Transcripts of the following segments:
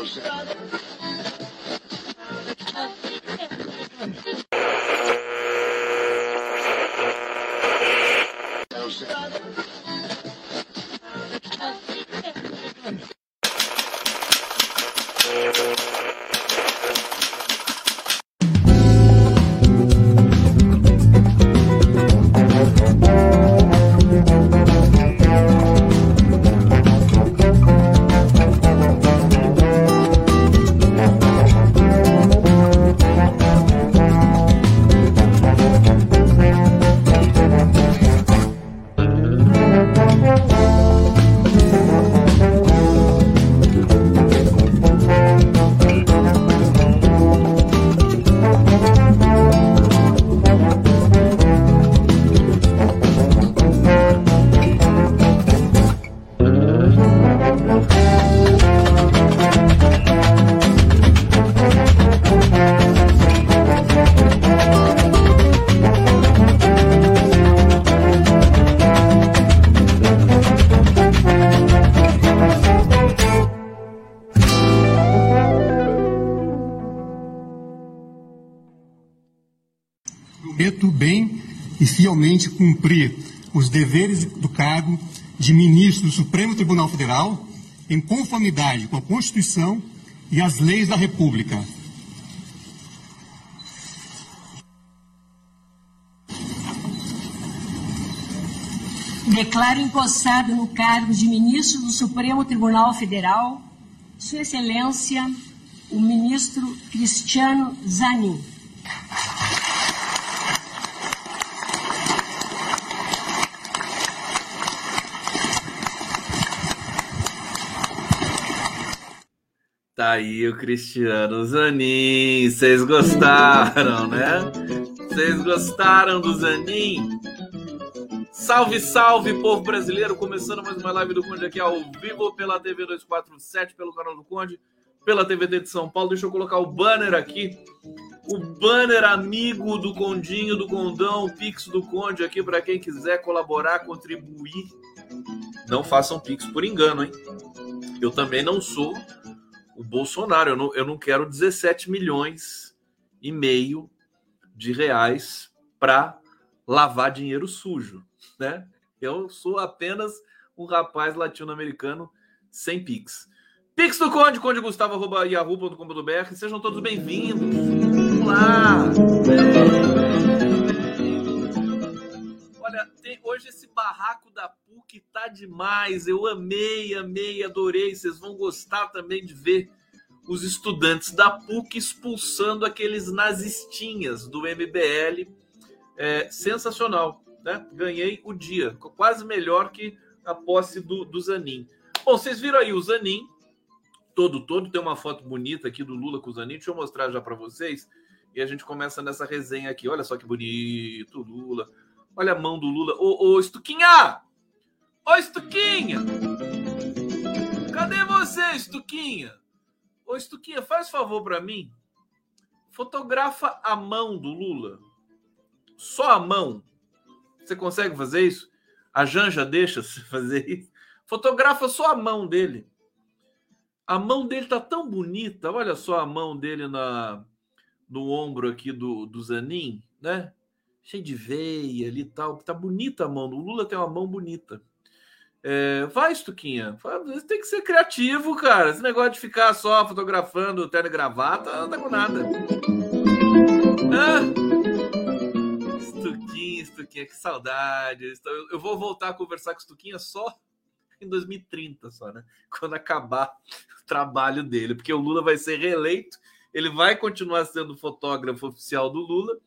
no sense. Fielmente cumprir os deveres do cargo de ministro do Supremo Tribunal Federal em conformidade com a Constituição e as leis da República. Declaro empossado no cargo de ministro do Supremo Tribunal Federal, Sua Excelência, o ministro Cristiano Zanin. Aí o Cristiano Zanin. Vocês gostaram, né? Vocês gostaram do Zanin? Salve, salve, povo brasileiro! Começando mais uma live do Conde aqui ao vivo pela TV 247, pelo canal do Conde, pela TVT de São Paulo. Deixa eu colocar o banner aqui. O banner amigo do Condinho, do Condão, o Pix do Conde aqui para quem quiser colaborar, contribuir. Não façam Pix por engano, hein? Eu também não sou o Bolsonaro. Eu não, eu não quero 17 milhões e meio de reais para lavar dinheiro sujo, né? Eu sou apenas um rapaz latino-americano sem Pix. Pix do Conde, Conde Gustavo, arroba, yahoo.com.br. Sejam todos bem-vindos. Vamos lá! Olha, tem, hoje esse barraco da PUC tá demais. Eu amei, amei, adorei. Vocês vão gostar também de ver os estudantes da PUC expulsando aqueles nazistinhas do MBL. É, sensacional, né? Ganhei o dia, quase melhor que a posse do, do Zanin. Bom, vocês viram aí o Zanin, todo, todo. Tem uma foto bonita aqui do Lula com o Zanin. Deixa eu mostrar já para vocês. E a gente começa nessa resenha aqui. Olha só que bonito, Lula. Olha a mão do Lula. Ô, ô, Estuquinha! Ô, Estuquinha! Cadê você, Estuquinha? Ô, Estuquinha, faz favor para mim. Fotografa a mão do Lula. Só a mão. Você consegue fazer isso? A Janja deixa você fazer isso? Fotografa só a mão dele. A mão dele tá tão bonita. Olha só a mão dele na no ombro aqui do, do Zanin, né? Cheio de veia ali e tal. Tá bonita a mão. O Lula tem uma mão bonita. É, vai, Stuquinha. Tem que ser criativo, cara. Esse negócio de ficar só fotografando terno e gravata, não dá com nada. Ah. Stuquinha, Stuquinha, que saudade. Eu vou voltar a conversar com o Stuquinha só em 2030, só, né? Quando acabar o trabalho dele, porque o Lula vai ser reeleito, ele vai continuar sendo fotógrafo oficial do Lula,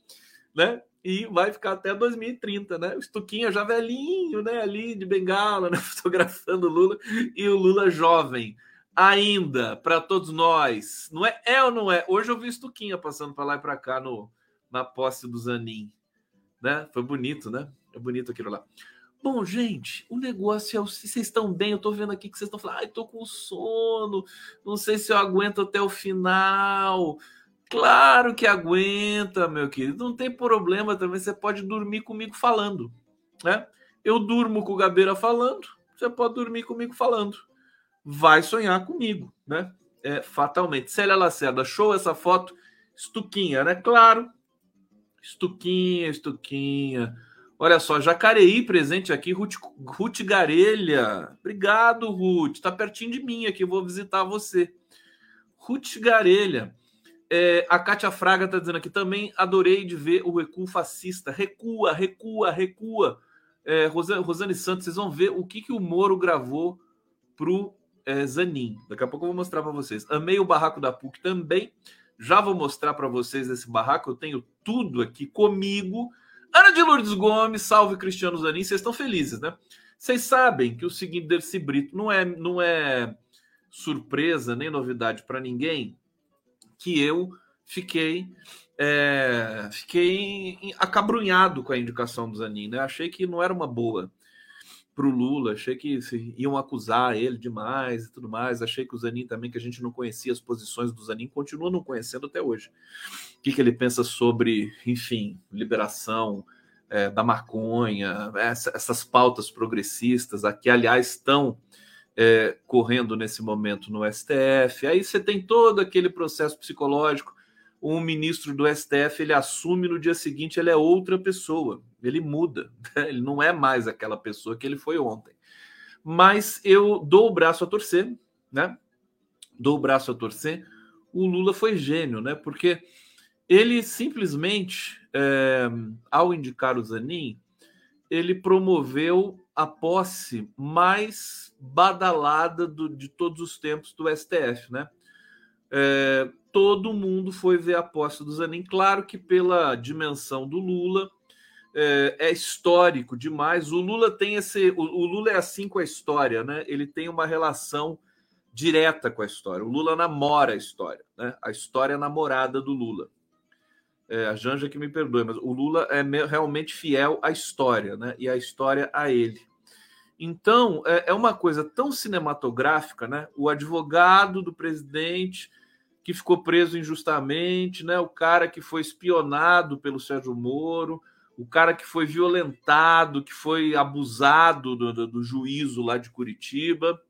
né? E vai ficar até 2030, né? O Stuquinha já velhinho, né? Ali de bengala, né? Fotografando o Lula e o Lula jovem. Ainda, para todos nós. Não é? É ou não é? Hoje eu vi o Stuquinha passando para lá e para cá no, na posse do Zanin. Né? Foi bonito, né? É bonito aquilo lá. Bom, gente, o negócio é. Se vocês estão bem, eu tô vendo aqui que vocês estão falando, ai, tô com sono, não sei se eu aguento até o final. Claro que aguenta, meu querido, não tem problema também. Você pode dormir comigo falando, né? Eu durmo com o Gabeira falando, você pode dormir comigo falando. Vai sonhar comigo, né? é, fatalmente. Célia Lacerda, show essa foto. Estuquinha, né? Claro. Estuquinha, Estuquinha. Olha só, Jacareí presente aqui, Ruth, Ruth Garelha. Obrigado, Ruth. Tá pertinho de mim aqui, vou visitar você. Ruth Garelha. É, a Kátia Fraga está dizendo aqui também, adorei de ver o recuo fascista. Recua, recua, recua. É, Rosane, Rosane Santos, vocês vão ver o que, que o Moro gravou pro é, Zanin. Daqui a pouco eu vou mostrar para vocês. Amei o barraco da PUC também. Já vou mostrar para vocês esse barraco. Eu tenho tudo aqui comigo. Ana de Lourdes Gomes, salve Cristiano Zanin. Vocês estão felizes, né? Vocês sabem que o seguinte Dercy Brito não é, não é surpresa nem novidade para ninguém que eu fiquei é, fiquei acabrunhado com a indicação do Zanin, né? Achei que não era uma boa para o Lula, achei que iam acusar ele demais e tudo mais. Achei que o Zanin também, que a gente não conhecia as posições do Zanin, continua não conhecendo até hoje. O que, que ele pensa sobre, enfim, liberação é, da maconha, essa, essas pautas progressistas, que aliás estão é, correndo nesse momento no STF. Aí você tem todo aquele processo psicológico. Um ministro do STF ele assume no dia seguinte, ele é outra pessoa ele muda, ele não é mais aquela pessoa que ele foi ontem. Mas eu dou o braço a torcer, né? Dou o braço a torcer. O Lula foi gênio, né? Porque ele simplesmente, é, ao indicar o Zanin, ele promoveu a posse mais badalada do, de todos os tempos do STF, né? É, todo mundo foi ver a posse do Zanin, claro que pela dimensão do Lula, é, é, histórico demais. O Lula tem esse. O, o, Lula é assim com a história, né? Ele tem uma relação direta com a história. O Lula namora a história, né? A história é namorada do Lula. É, a Janja que me perdoe, mas o Lula é realmente fiel à história, né? E a história a ele. Então, é, é uma coisa tão cinematográfica, né? O advogado do presidente que ficou preso injustamente, né? O cara que foi espionado pelo Sérgio Moro, o cara que foi violentado, que foi abusado do, do, do, juízo lá de Curitiba.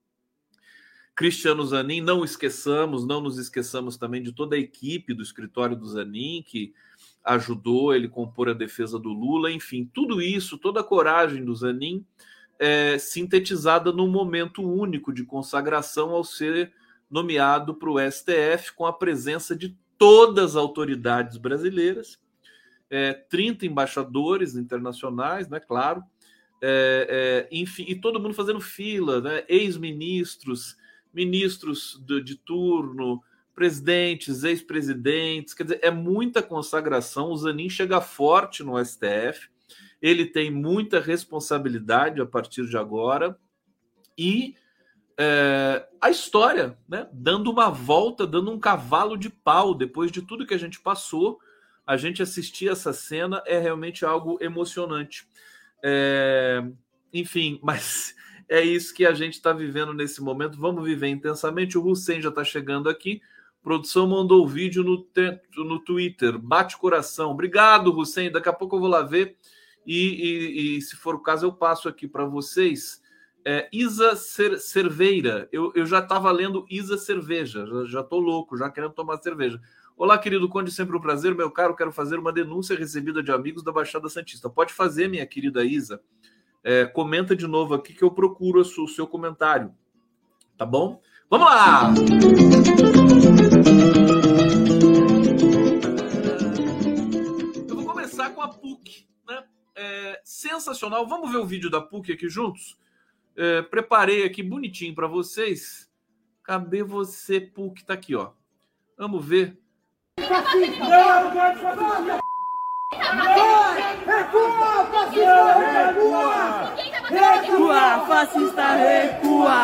Cristiano Zanin, não esqueçamos, não nos esqueçamos também de toda a equipe do escritório do Zanin, que ajudou ele a compor a defesa do Lula, enfim, tudo isso, toda a coragem do Zanin, é, sintetizada num momento único de consagração ao ser nomeado para o STF, com a presença de todas as autoridades brasileiras é, 30 embaixadores internacionais, né? Claro. É, é, enfim, e todo mundo fazendo fila, né? Ex-ministros, ministros de, de turno, presidentes, ex-presidentes, quer dizer, é muita consagração. O Zanin chega forte no STF, ele tem muita responsabilidade a partir de agora e é, a história, né, dando uma volta, dando um cavalo de pau depois de tudo que a gente passou a gente assistir essa cena é realmente algo emocionante. É, enfim, mas é isso que a gente está vivendo nesse momento. Vamos viver intensamente. O Hussein já está chegando aqui. A produção mandou o vídeo no, no Twitter. Bate coração. Obrigado, Hussein. Daqui a pouco eu vou lá ver. E, e, e se for o caso, eu passo aqui para vocês. É, Isa Cer Cerveira. Eu, eu já estava lendo Isa Cerveja. Já estou louco, já querendo tomar cerveja. Olá, querido Conde, sempre um prazer. Meu caro, quero fazer uma denúncia recebida de amigos da Baixada Santista. Pode fazer, minha querida Isa. É, comenta de novo aqui que eu procuro o seu comentário. Tá bom? Vamos lá! Eu vou começar com a PUC. É, sensacional. Vamos ver o vídeo da PUC aqui juntos? É, preparei aqui bonitinho para vocês. Cadê você, PUC? Tá aqui, ó. Vamos ver! Recua, fascista, recua!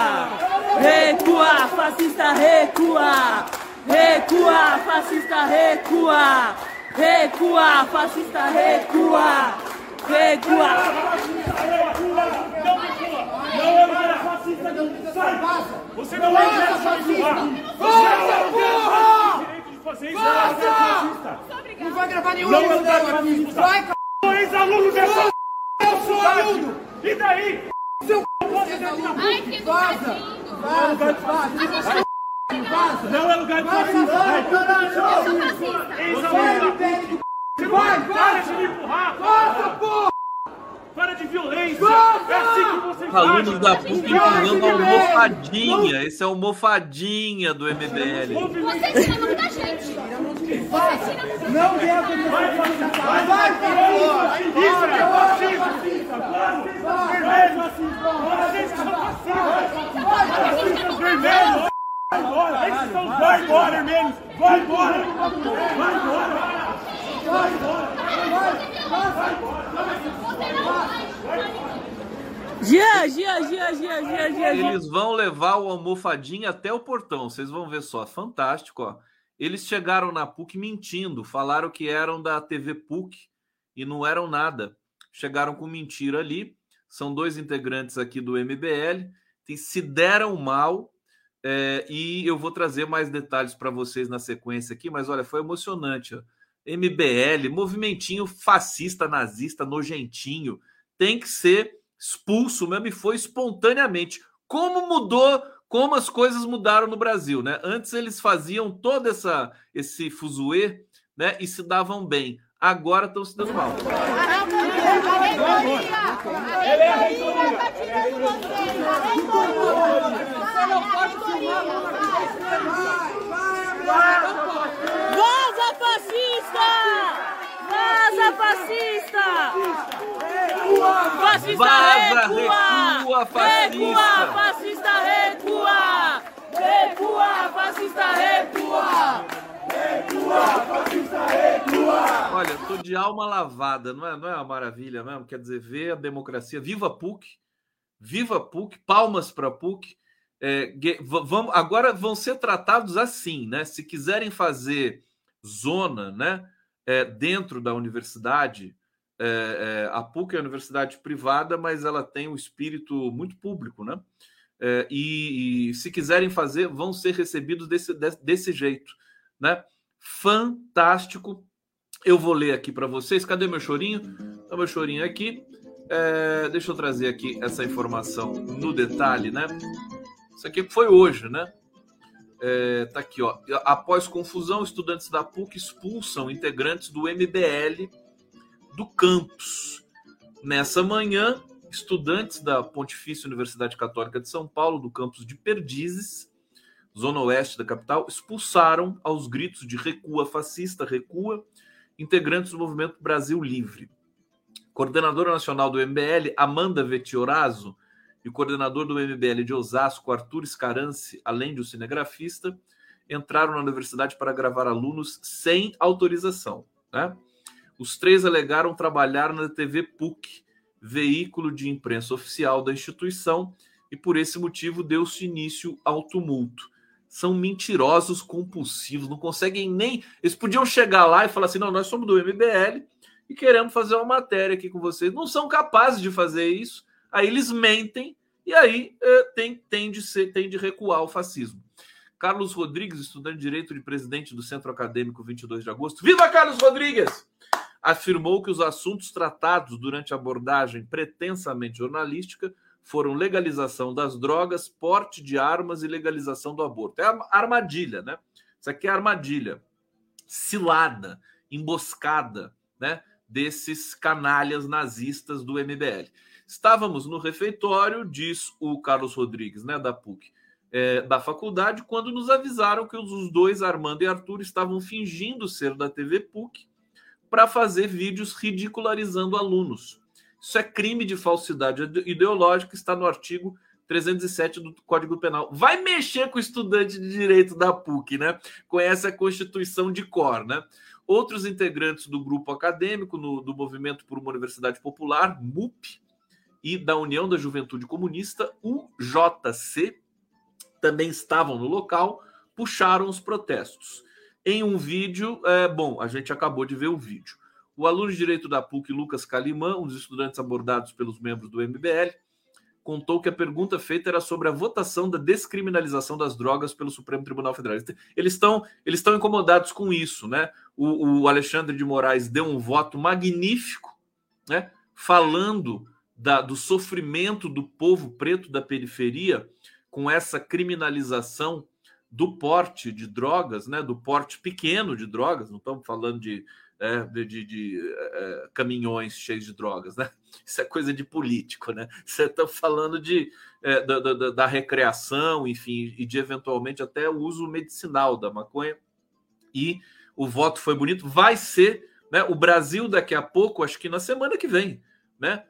Recua, fascista, recua! Recua, fascista, recua! Recua, fascista, recua! Recua! Recua! Não é mais fascista, não! Sai! Você não é fascista! Vai, porra! isso. Não, não vai gravar nenhum não livro dela aqui. Vai, c... Ex-aluno dessa... Eu sou aluno. E daí? Seu c... Ai, que Vaza. Vaza, vaza. Não é lugar de fascista. Vai, Eu sou fascista. É um lugar Vai, para de me empurrar! Gosta, porra! Para de violência! É assim que vocês Alunos da! PUC empurrando a almofadinha. Esse é o almofadinha do MBL. Você tira nome da gente. Você Não venha com Vai! Vai, vai! Isso é fascista! Vermelho, fascista! Vermelhos! Vai embora! São os vai embora! Vai embora! Vai! Gia, Gia, Gia, Gia, Gia, Gia. Eles vão levar o almofadinha até o portão. Vocês vão ver só. Fantástico, ó. Eles chegaram na PUC mentindo. Falaram que eram da TV PUC e não eram nada. Chegaram com mentira ali. São dois integrantes aqui do MBL. se deram mal. é, e eu vou trazer mais detalhes para vocês na sequência aqui. Mas olha, foi emocionante. Ó. MBL, movimentinho fascista, nazista, nojentinho. Tem que ser expulso mesmo e foi espontaneamente. Como mudou, como as coisas mudaram no Brasil, né? Antes eles faziam todo essa esse fuzuê, né, e se davam bem. Agora estão se dando mal. Vaza, Fascista, Vaza, recua! recua, fascista! Recua, fascista, recua! Recua, fascista, recua! Olha, tô de alma lavada, não é, não é uma maravilha mesmo? Quer dizer, ver a democracia. Viva a PUC! Viva PUC! Palmas para a PUC! É, vamos, agora vão ser tratados assim, né? Se quiserem fazer zona, né, é, dentro da universidade, é, é, a PUC é uma universidade privada, mas ela tem um espírito muito público, né? É, e, e se quiserem fazer, vão ser recebidos desse, desse, desse jeito, né? Fantástico. Eu vou ler aqui para vocês. Cadê meu chorinho? Tá meu chorinho aqui. É, deixa eu trazer aqui essa informação no detalhe, né? Isso aqui foi hoje, né? É, tá aqui, ó. Após confusão, estudantes da PUC expulsam integrantes do MBL do campus. Nessa manhã, estudantes da Pontifícia Universidade Católica de São Paulo, do campus de Perdizes, zona oeste da capital, expulsaram aos gritos de recua fascista, recua, integrantes do movimento Brasil Livre. Coordenadora nacional do MBL, Amanda Vetiorazo, e coordenador do MBL de Osasco, Arthur Scarance, além de o cinegrafista, entraram na universidade para gravar alunos sem autorização. Né? Os três alegaram trabalhar na TV PUC, veículo de imprensa oficial da instituição, e por esse motivo deu-se início ao tumulto. São mentirosos compulsivos, não conseguem nem. Eles podiam chegar lá e falar assim: não, nós somos do MBL e queremos fazer uma matéria aqui com vocês. Não são capazes de fazer isso, aí eles mentem e aí eh, tem, tem, de ser, tem de recuar o fascismo. Carlos Rodrigues, estudante de Direito de presidente do Centro Acadêmico 22 de agosto. Viva Carlos Rodrigues! Afirmou que os assuntos tratados durante a abordagem pretensamente jornalística foram legalização das drogas, porte de armas e legalização do aborto. É armadilha, né? Isso aqui é armadilha. Cilada, emboscada, né? Desses canalhas nazistas do MBL. Estávamos no refeitório, diz o Carlos Rodrigues, né, da PUC, é, da faculdade, quando nos avisaram que os dois, Armando e Arthur, estavam fingindo ser da TV PUC para fazer vídeos ridicularizando alunos. Isso é crime de falsidade ideológica, está no artigo 307 do Código Penal. Vai mexer com o estudante de direito da PUC, né? Conhece a Constituição de cor, né? Outros integrantes do grupo acadêmico no, do Movimento por uma Universidade Popular, MUP, e da União da Juventude Comunista, UJC, também estavam no local, puxaram os protestos. Em um vídeo, é, bom, a gente acabou de ver o vídeo. O aluno de direito da PUC, Lucas Calimã, um dos estudantes abordados pelos membros do MBL, contou que a pergunta feita era sobre a votação da descriminalização das drogas pelo Supremo Tribunal Federal. Eles estão, eles estão incomodados com isso, né? O, o Alexandre de Moraes deu um voto magnífico, né? Falando da, do sofrimento do povo preto da periferia com essa criminalização do porte de drogas, né, do porte pequeno de drogas, não estamos falando de, é, de, de, de é, caminhões cheios de drogas, né? Isso é coisa de político, né? Você está falando de, é, da, da, da, recreação, enfim, e de eventualmente até o uso medicinal da maconha. E o voto foi bonito, vai ser, né? O Brasil daqui a pouco, acho que na semana que vem, né?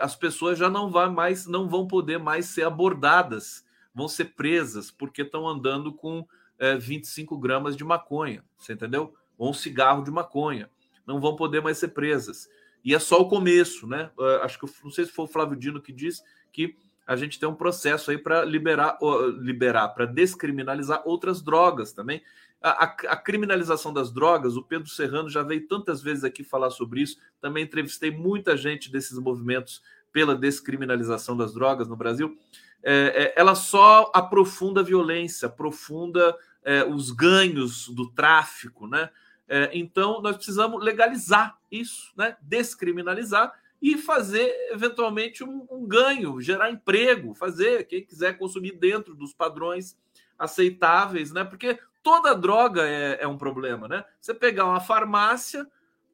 As pessoas já não vão mais, não vão poder mais ser abordadas vão ser presas porque estão andando com é, 25 gramas de maconha, você entendeu? Ou um cigarro de maconha. Não vão poder mais ser presas. E é só o começo, né? Uh, acho que não sei se foi o Flávio Dino que diz que a gente tem um processo aí para liberar, liberar para descriminalizar outras drogas também. A, a, a, criminalização das drogas, o Pedro Serrano já veio tantas vezes aqui falar sobre isso. Também entrevistei muita gente desses movimentos pela descriminalização das drogas no Brasil é, é, ela só aprofunda a violência, aprofunda é, os ganhos do tráfico, né? É, então nós precisamos legalizar isso, né? Descriminalizar e fazer eventualmente um, um, ganho, gerar emprego, fazer quem quiser consumir dentro dos padrões aceitáveis, né? Porque toda droga é, é um problema, né? Você pegar uma farmácia,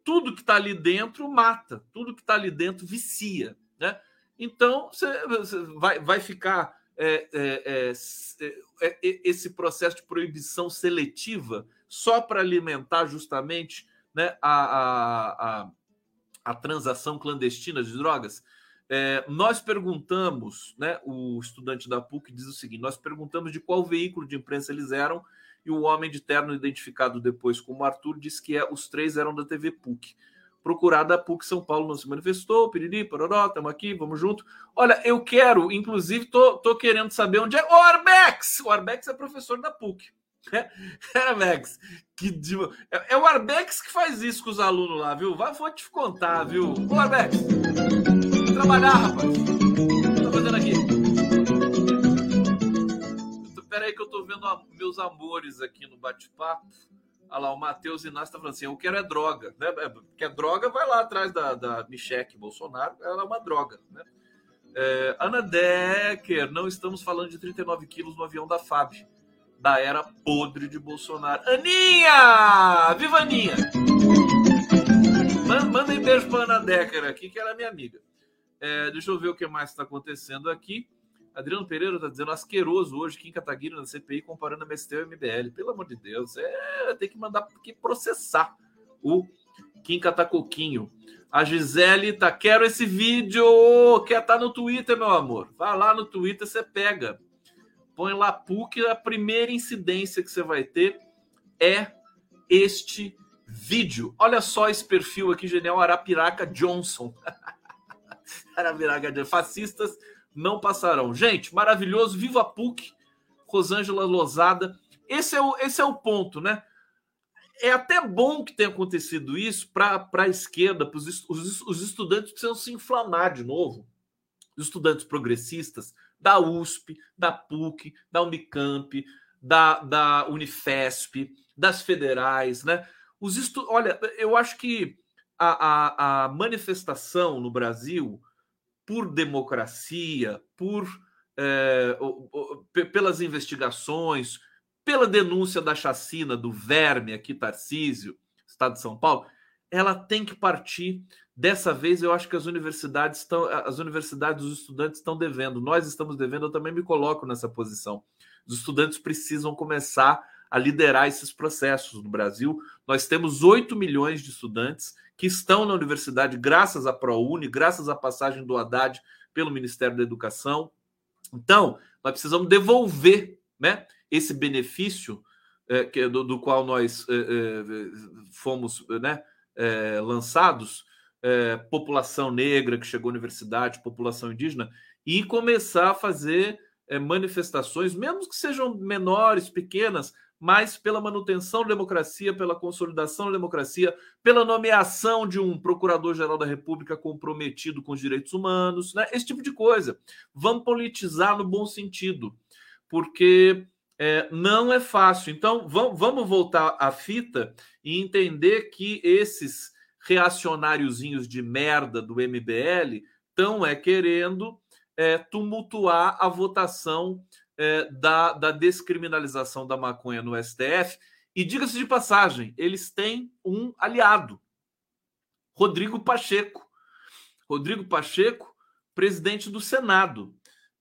tudo que está ali dentro mata, tudo que está ali dentro vicia, né? Então, você, vai, vai ficar é, é, é, é, é esse processo de proibição seletiva só para alimentar justamente né, a, a, a, a, transação clandestina de drogas? É, nós perguntamos, né, o estudante da PUC diz o seguinte: nós perguntamos de qual veículo de imprensa eles eram, e o homem de terno, identificado depois como Arthur, disse que é, os três eram da TV PUC procurada a PUC São Paulo não se manifestou, piriri, pororó, estamos aqui, vamos junto. Olha, eu quero, inclusive, tô, tô querendo saber onde é o Arbex. O Arbex é professor da PUC. É, Arbex, que é, é, o Arbex que faz isso com os alunos lá, viu? Vai, vou te contar, viu? Ô, Arbex, trabalhar, rapaz. O que tá fazendo aqui? Espera aí que eu tô vendo meus amores aqui no bate-papo. Olha lá, o Matheus Inácio está falando assim: eu quero é droga. Né? É, porque a droga vai lá atrás da, da Michelle Bolsonaro, ela é uma droga. Né? É, Ana Decker, não estamos falando de 39 quilos no avião da FAB, da era podre de Bolsonaro. Aninha! Viva Aninha! Mandem beijo para Ana Decker aqui, que ela é minha amiga. É, deixa eu ver o que mais está acontecendo aqui. Adriano Pereira está dizendo asqueroso hoje, Kim Kataguiri na CPI comparando MST e MBL. Pelo amor de Deus, é, tem que mandar que processar o Kim Catacoquinho. A Gisele tá, quero esse vídeo, quer tá no Twitter, meu amor. Vai lá no Twitter, você pega. Põe lá PUC, a primeira incidência que você vai ter é este vídeo. Olha só esse perfil aqui, genial Arapiraca Johnson. Arapiraca de fascistas não passarão. Gente, maravilhoso. Viva PUC, Rosângela Lozada. Esse é o, esse é o ponto, né? É até bom que tenha acontecido isso para a esquerda, para os, os, os estudantes precisam se inflamar de novo. Os estudantes progressistas da USP, da PUC, da Unicamp, da, da Unifesp, das federais, né? Os estu... Olha, eu acho que a, a, a manifestação no Brasil por democracia, por é, pelas investigações, pela denúncia da chacina do verme aqui, Tarcísio, Estado de São Paulo, ela tem que partir. Dessa vez, eu acho que as universidades estão, as universidades, os estudantes estão devendo. Nós estamos devendo. Eu também me coloco nessa posição. Os estudantes precisam começar a liderar esses processos no Brasil. Nós temos 8 milhões de estudantes que estão na universidade graças à ProUni, graças à passagem do Haddad pelo Ministério da Educação. Então, nós precisamos devolver né, esse benefício é, que, do, do, qual nós é, é, fomos né, é, lançados, é, população negra que chegou à universidade, população indígena, e começar a fazer é, manifestações, mesmo que sejam menores, pequenas, mas pela manutenção da democracia, pela consolidação da democracia, pela nomeação de um procurador-geral da República comprometido com os direitos humanos, né? esse tipo de coisa. Vamos politizar no bom sentido, porque é, não é fácil. Então, vamos, vamos voltar à fita e entender que esses reacionáriozinhos de merda do MBL estão é, querendo é, tumultuar a votação é, da, da descriminalização da maconha no STF. E diga-se de passagem, eles têm um aliado, Rodrigo Pacheco. Rodrigo Pacheco, presidente do Senado.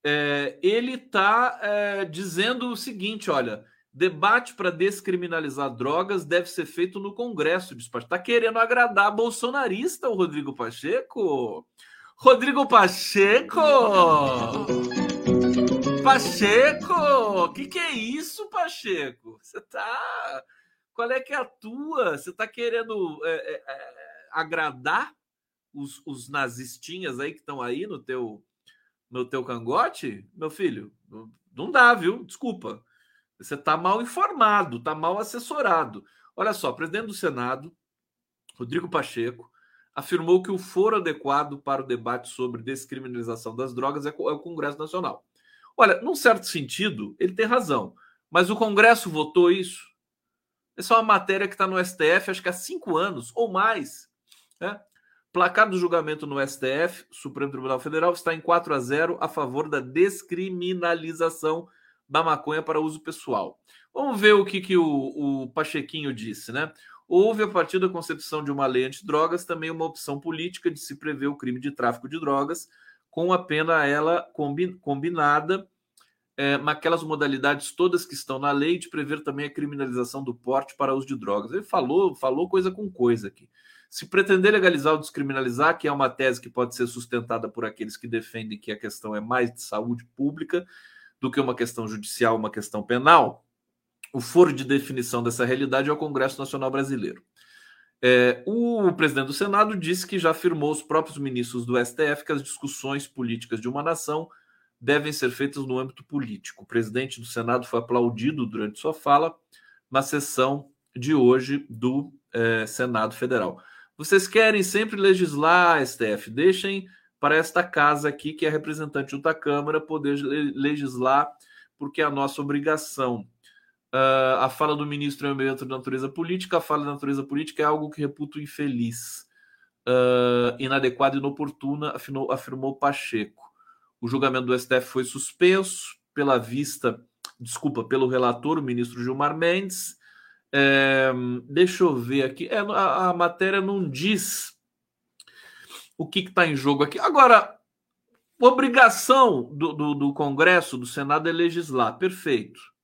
É, ele está é, dizendo o seguinte: olha, debate para descriminalizar drogas deve ser feito no Congresso. Está querendo agradar bolsonarista o Rodrigo Pacheco? Rodrigo Pacheco! Pacheco! O que, que é isso, Pacheco? Você tá. Qual é que é a tua? Você está querendo é, é, é, agradar os, os nazistinhas aí que estão aí no teu, no teu cangote? Meu filho, não dá, viu? Desculpa. Você está mal informado, está mal assessorado. Olha só, presidente do Senado, Rodrigo Pacheco, afirmou que o foro adequado para o debate sobre descriminalização das drogas é, é o Congresso Nacional. Olha, num certo sentido, ele tem razão, mas o Congresso votou isso. Essa é uma matéria que está no STF, acho que há cinco anos ou mais. Né? Placar do julgamento no STF, Supremo Tribunal Federal, está em 4 a 0 a favor da descriminalização da maconha para uso pessoal. Vamos ver o que, que o, o Pachequinho disse, né? Houve, a partir da concepção de uma lei antidrogas, também uma opção política de se prever o crime de tráfico de drogas, com a pena ela combinada é, naquelas modalidades todas que estão na lei, de prever também a criminalização do porte para uso de drogas. Ele falou, falou coisa com coisa aqui. Se pretender legalizar ou descriminalizar, que é uma tese que pode ser sustentada por aqueles que defendem que a questão é mais de saúde pública do que uma questão judicial, uma questão penal, o foro de definição dessa realidade é o Congresso Nacional Brasileiro. É, o presidente do Senado disse que já afirmou os próprios ministros do STF que as discussões políticas de uma nação devem ser feitas no âmbito político. O presidente do Senado foi aplaudido durante sua fala na sessão de hoje do é, Senado Federal. Vocês querem sempre legislar, STF? Deixem para esta casa aqui, que é representante da Câmara, poder legislar, porque é a nossa obrigação. Uh, a fala do ministro é elemento de natureza política, a fala de natureza política é algo que reputo infeliz, uh, inadequada e inoportuna, afirmou, afirmou Pacheco. O julgamento do STF foi suspenso pela vista, desculpa, pelo relator, o ministro Gilmar Mendes. É, deixa eu ver aqui. É, a, a matéria não diz o que está em jogo aqui. Agora, obrigação do, do, do, Congresso, do Senado, é legislar. Perfeito.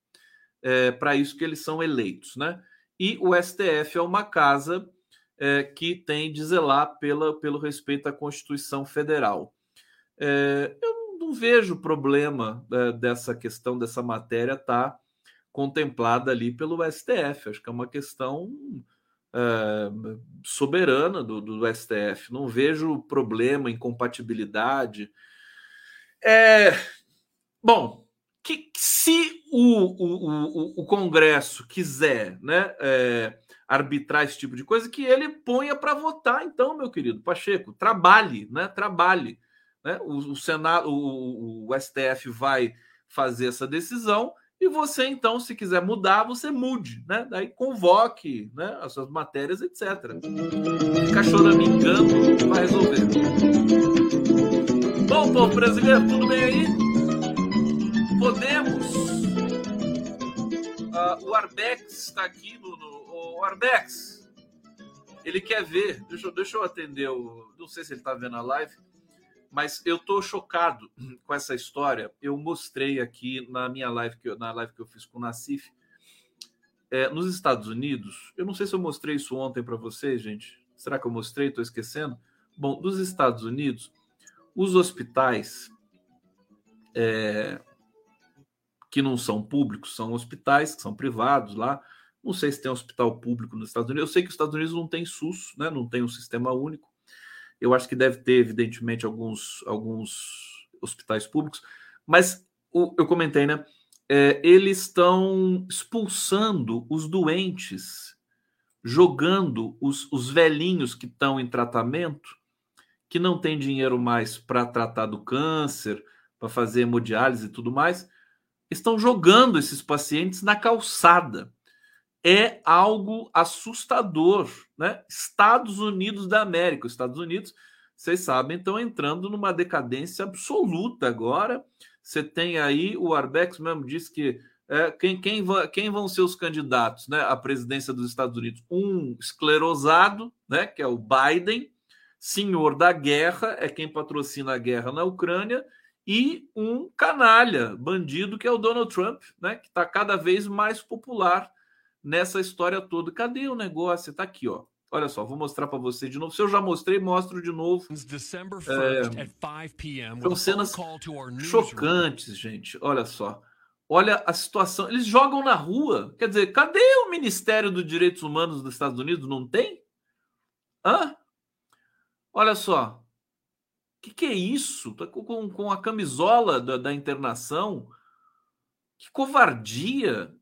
É para isso que eles são eleitos, né? E o STF é uma casa é, que tem de zelar pela, pelo respeito à Constituição Federal. É, eu não vejo problema é, dessa questão, dessa matéria estar tá contemplada ali pelo STF. Acho que é uma questão uh, soberana do, do, STF. Não vejo problema, incompatibilidade. É, bom, que se o, o, o, o Congresso quiser né, é, arbitrar esse tipo de coisa, que ele ponha para votar, então, meu querido Pacheco, trabalhe, né? Trabalhe. Né? O, o Senado, o, o STF vai fazer essa decisão e você, então, se quiser mudar, você mude, né? Daí convoque né, as suas matérias, etc. Ficar choramingando vai resolver. Bom, povo brasileiro, tudo bem aí? Podemos. Uh, o Arbex está aqui no, no. O Arbex, ele quer ver. Deixa, deixa eu atender o. Não sei se ele está vendo a live. Mas eu tô chocado com essa história. Eu mostrei aqui na minha live, que eu, na live que eu fiz com o Nassif. É, nos Estados Unidos, eu não sei se eu mostrei isso ontem para vocês, gente. Será que eu mostrei? Estou esquecendo. Bom, nos Estados Unidos, os hospitais é, que não são públicos são hospitais que são privados lá. Não sei se tem hospital público nos Estados Unidos. Eu sei que os Estados Unidos não tem SUS, né? não tem um sistema único. Eu acho que deve ter, evidentemente, alguns, alguns hospitais públicos, mas o, eu comentei, né? É, eles estão expulsando os doentes, jogando os, os velhinhos que estão em tratamento, que não tem dinheiro mais para tratar do câncer, para fazer hemodiálise e tudo mais, estão jogando esses pacientes na calçada. É algo assustador, né? Estados Unidos da América, os Estados Unidos, vocês sabem, estão entrando numa decadência absoluta agora, Você tem aí, o Arbex mesmo disse que é, quem, quem, quem, vão ser os candidatos né, à presidência dos Estados Unidos? Um esclerosado, né, que é o Biden, senhor da guerra, é quem patrocina a guerra na Ucrânia, e um canalha, bandido, que é o Donald Trump, né, que está cada vez mais popular nessa história toda. Cadê o negócio? Está aqui, ó. Olha só, vou mostrar para você de novo. Se eu já mostrei, mostro de novo. É, são cenas chocantes, gente. Olha só. Olha a situação. Eles jogam na rua. Quer dizer, cadê o Ministério dos Direitos Humanos dos Estados Unidos? Não tem? Hã? Olha só. Que, que é isso? Tá com, com a camisola da, da internação. Que covardia.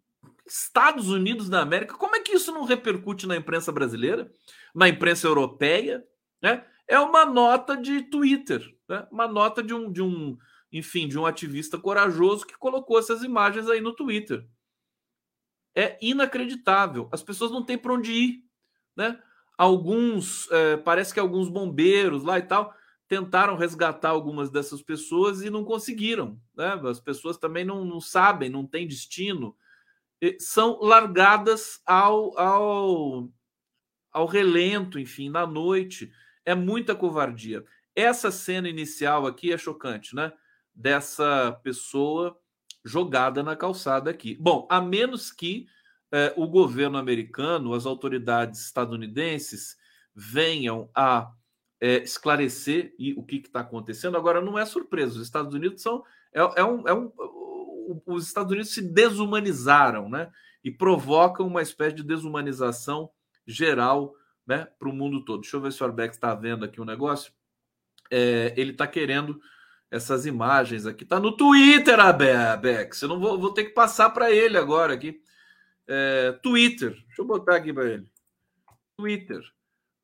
Estados Unidos da América. Como é que isso não repercute na imprensa brasileira, na imprensa europeia? Né? É uma nota de Twitter, né? uma nota de um, de um, enfim, de um ativista corajoso que colocou essas imagens aí no Twitter. É inacreditável. As pessoas não têm para onde ir, né? Alguns, é, parece que alguns bombeiros lá e tal tentaram resgatar algumas dessas pessoas e não conseguiram. Né? As pessoas também não, não sabem, não têm destino, são largadas ao, ao, ao relento, enfim, na noite. É muita covardia. Essa cena inicial aqui é chocante, né? Dessa pessoa jogada na calçada aqui. Bom, a menos que eh, o governo americano, as autoridades estadunidenses venham a eh, esclarecer e, o que está acontecendo. Agora, não é surpresa, os Estados Unidos são. É, é, um, é um, os Estados Unidos se desumanizaram, né? E provocam uma espécie de desumanização geral né, para o mundo todo. Deixa eu ver se o Arbex está vendo aqui o um negócio. É, ele está querendo essas imagens aqui. Está no Twitter, Arbex. Eu não vou, vou ter que passar para ele agora aqui. É, Twitter. Deixa eu botar aqui para ele. Twitter.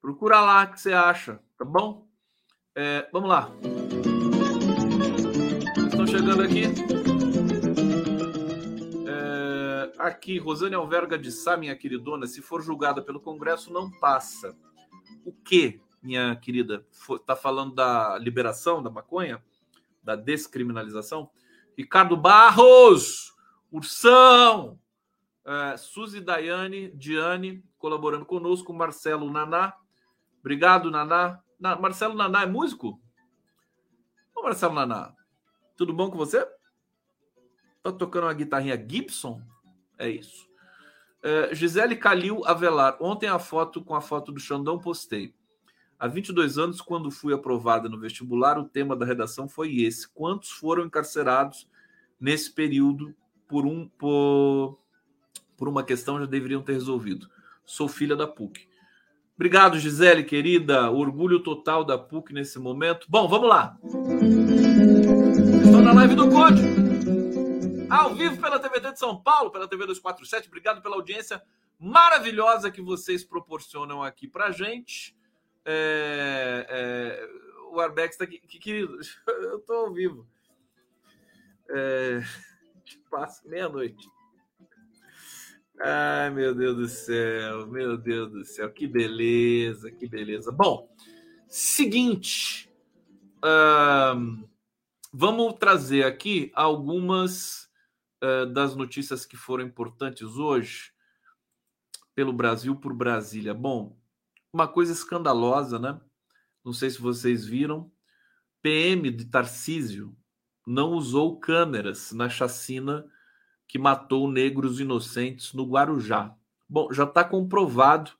Procura lá que você acha, tá bom? É, vamos lá. Estão chegando aqui. Aqui, Rosane Alverga de Sá, minha queridona, se for julgada pelo Congresso, não passa. O que, minha querida? Está falando da liberação da maconha? Da descriminalização? Ricardo Barros, Ursão, é, Suzy Daiane, Diane, colaborando conosco, Marcelo Naná. Obrigado, Naná. Na, Marcelo Naná é músico? Ô, Marcelo Naná, tudo bom com você? Tá tocando uma guitarrinha Gibson? É isso. É, Gisele Calil Avelar. Ontem a foto com a foto do Xandão postei. Há 22 anos, quando fui aprovada no vestibular, o tema da redação foi esse: quantos foram encarcerados nesse período por um por, por uma questão já deveriam ter resolvido. Sou filha da PUC. Obrigado, Gisele, querida. Orgulho total da PUC nesse momento. Bom, vamos lá. Estou na live do Conde. Ao vivo pela TVT de São Paulo, pela TV 247. Obrigado pela audiência maravilhosa que vocês proporcionam aqui pra gente. É, é, o Arbex está aqui. Que, querido, eu tô ao vivo. É, passa meia-noite. Ai, meu Deus do céu, meu Deus do céu, que beleza, que beleza. Bom, seguinte, vamos trazer aqui algumas uh, das notícias que foram importantes hoje pelo Brasil por Brasília. Bom, uma coisa escandalosa, né? Não sei se vocês viram. PM de Tarcísio não usou câmeras na chacina que matou negros inocentes no Guarujá. Bom, já está comprovado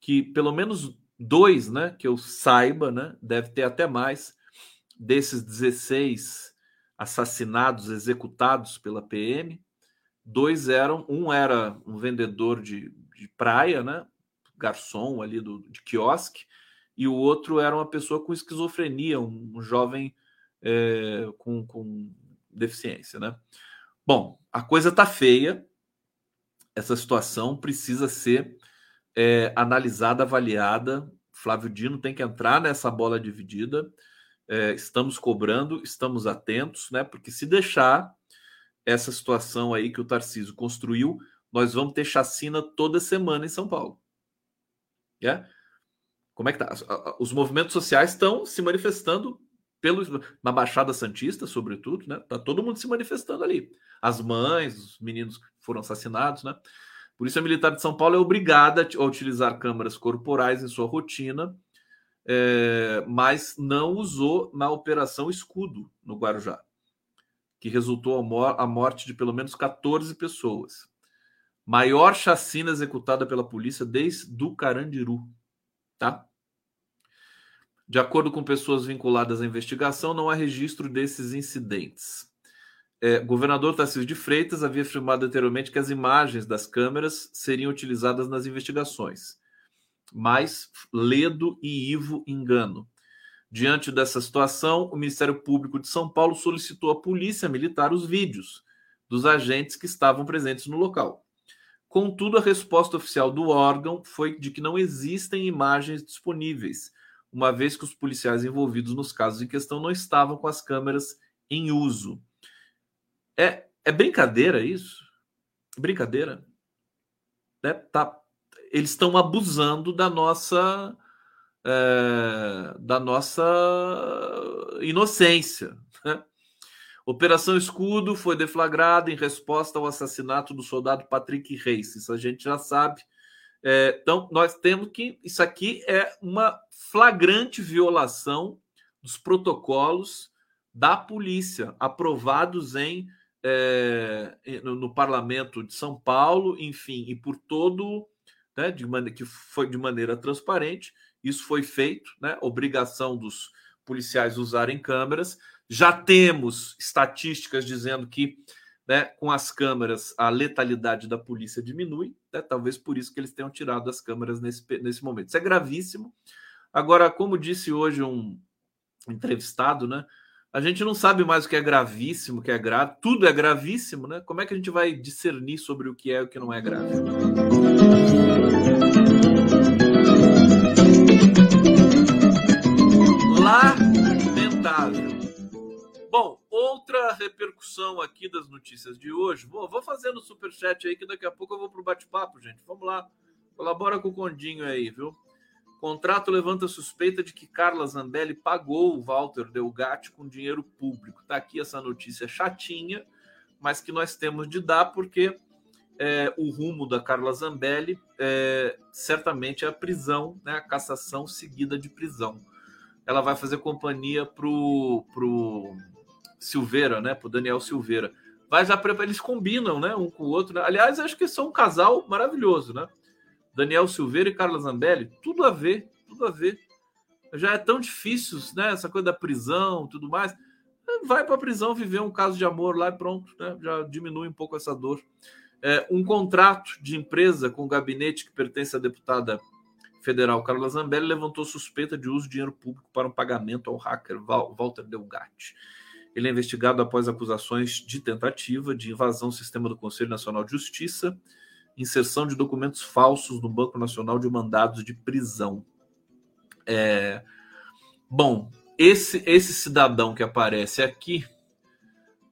que pelo menos dois, né, que eu saiba, né, deve ter até mais, desses 16 assassinados, executados pela PM. Dois eram, um era um vendedor de, de praia, né? Garçom ali do, de quiosque, e o outro era uma pessoa com esquizofrenia, um, um jovem é, com, com deficiência, né? Bom, a coisa tá feia. Essa situação precisa ser é, analisada, avaliada. Flávio Dino tem que entrar nessa bola dividida é, estamos cobrando, estamos atentos, né? Porque se deixar essa situação aí que o Tarcísio construiu, nós vamos ter chacina toda semana em São Paulo. Yeah? Como é que tá? Os movimentos sociais estão se manifestando pelo, na Baixada Santista, sobretudo, né? Tá todo mundo se manifestando ali. As mães, os meninos que foram assassinados, né? Polícia Militar de São Paulo é obrigada a utilizar câmeras corporais em sua rotina, é, mas não usou na Operação Escudo, no Guarujá, que resultou a, morte de pelo menos 14 pessoas. Maior chacina executada pela polícia desde o Carandiru, tá? De acordo com pessoas vinculadas à investigação, não há registro desses incidentes. É, governador Tarcísio de Freitas havia afirmado anteriormente que as imagens das câmeras seriam utilizadas nas investigações. Mas Ledo e Ivo engano. Diante dessa situação, o Ministério Público de São Paulo solicitou à Polícia Militar os vídeos dos agentes que estavam presentes no local. Contudo, a resposta oficial do órgão foi de que não existem imagens disponíveis uma vez que os policiais envolvidos nos casos em questão não estavam com as câmeras em uso. É, é brincadeira isso? Brincadeira? É, tá, eles estão abusando da nossa é, da nossa inocência. Né? Operação Escudo foi deflagrada em resposta ao assassinato do soldado Patrick Reis. Isso a gente já sabe. É, então, nós temos que. Isso aqui é uma flagrante violação dos protocolos da polícia, aprovados em é, no, no, parlamento de São Paulo, enfim, e por todo, né, de maneira que foi de maneira transparente, isso foi feito, né, obrigação dos policiais usarem câmeras. Já temos estatísticas dizendo que né, com as câmeras a letalidade da polícia diminui, né, talvez por isso que eles tenham tirado as câmeras nesse, nesse momento. Isso é gravíssimo. Agora, como disse hoje um entrevistado, né, a gente não sabe mais o que é gravíssimo, o que é grave, tudo é gravíssimo, né? Como é que a gente vai discernir sobre o que é e o que não é grave? Lamentável. Outra repercussão aqui das notícias de hoje. Vou, vou fazer no superchat aí que daqui a pouco eu vou pro bate-papo, gente. Vamos lá. Colabora com o Condinho aí, viu? Contrato levanta suspeita de que Carla Zambelli pagou o Walter Delgatti com dinheiro público. Tá aqui essa notícia chatinha, mas que nós temos de dar porque é, o rumo da Carla Zambelli é, certamente é a prisão, né, a cassação seguida de prisão. Ela vai fazer companhia pro, pro Silveira, né, pro Daniel Silveira. Vai já eles combinam, né, um com o outro. Né? Aliás, acho que são um casal maravilhoso, né? Daniel Silveira e Carla Zambelli, tudo a ver, tudo a ver. Já é tão difícil, né? Essa coisa da prisão, tudo mais. Vai para a prisão viver um caso de amor lá e pronto, né? Já diminui um pouco essa dor. É, um contrato de empresa com o gabinete que pertence à deputada federal Carla Zambelli levantou suspeita de uso de dinheiro público para um pagamento ao hacker Walter Delgatti. Ele é investigado após acusações de tentativa de invasão ao sistema do Conselho Nacional de Justiça inserção de documentos falsos no Banco Nacional de mandados de prisão. É, bom, esse, esse cidadão que aparece aqui.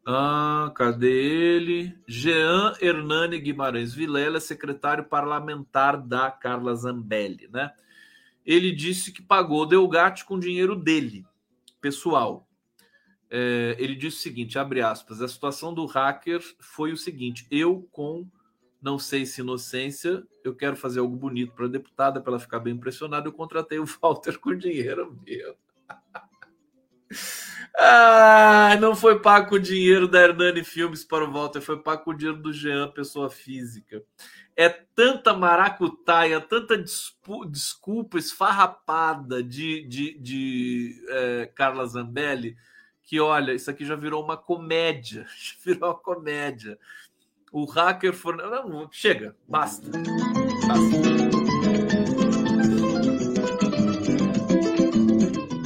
Ah, cadê ele? Jean Hernani Guimarães Vilela, secretário parlamentar da Carla Zambelli, né? Ele disse que pagou Delgatti com dinheiro dele, pessoal. É, ele disse o seguinte: abre aspas, a situação do hacker foi o seguinte: eu com não sei se inocência, eu quero fazer algo bonito para a deputada, para ela ficar bem impressionada, eu contratei o Walter com dinheiro meu. ah, não foi pago o dinheiro da Hernani Filmes para o Walter, foi pago o dinheiro do Jean, pessoa física. É tanta maracutaia, tanta desculpa esfarrapada de, de, de é, Carla Zambelli, que olha, isso aqui já virou uma comédia, já virou uma comédia. O hacker forne... Não, chega, basta. basta.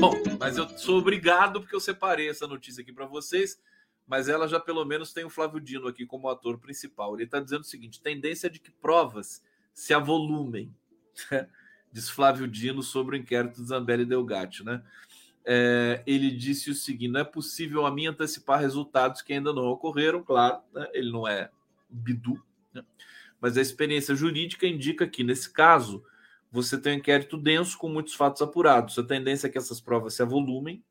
Bom, mas eu sou obrigado porque eu separei essa notícia aqui para vocês, mas ela já pelo menos tem o Flávio Dino aqui como ator principal. Ele está dizendo o seguinte: tendência de que provas se avolumem. Diz Flávio Dino sobre o inquérito de Zambelli Delgatti, né? É, ele disse o seguinte: não é possível a mim antecipar resultados que ainda não ocorreram, claro, né? ele não é Bidu, né? mas a experiência jurídica indica que, nesse caso, você tem um inquérito denso com muitos fatos apurados. A tendência é que essas provas se avolumem,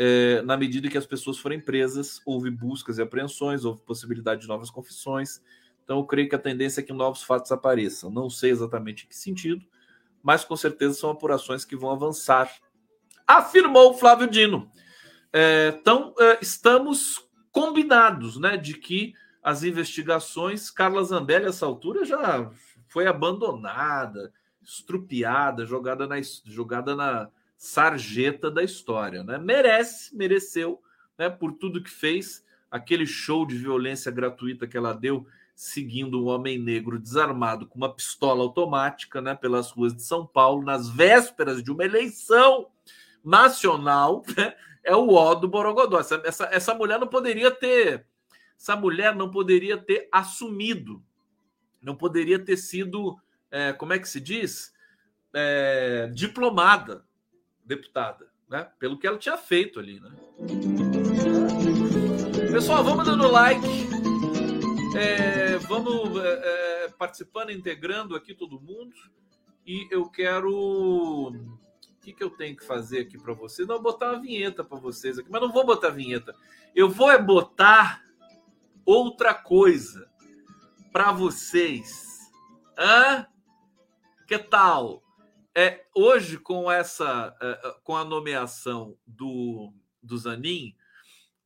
é, na medida que as pessoas forem presas, houve buscas e apreensões, houve possibilidade de novas confissões. Então, eu creio que a tendência é que novos fatos apareçam. Não sei exatamente em que sentido, mas com certeza são apurações que vão avançar. Afirmou Flávio Dino. É, então, é, estamos combinados né, de que as investigações, Carla Zambelli, a essa altura, já foi abandonada, estrupiada, jogada na, jogada na sarjeta da história. Né? Merece, mereceu, né, por tudo que fez, aquele show de violência gratuita que ela deu, seguindo um homem negro desarmado com uma pistola automática né, pelas ruas de São Paulo, nas vésperas de uma eleição nacional, né, é o ó do Borogodó. Essa, essa, essa mulher não poderia ter. Essa mulher não poderia ter assumido, não poderia ter sido, é, como é que se diz? É, diplomada deputada, né? Pelo que ela tinha feito ali, né? Pessoal, vamos dando like, é, vamos é, é participando, integrando aqui todo mundo. E eu quero que, que eu tenho que fazer aqui para vocês? Não, botar uma vinheta para vocês aqui, mas não vou botar vinheta. Eu vou é botar outra coisa para vocês. Hã? Que tal? É, hoje, com essa é, é, com a nomeação do, do Zanin,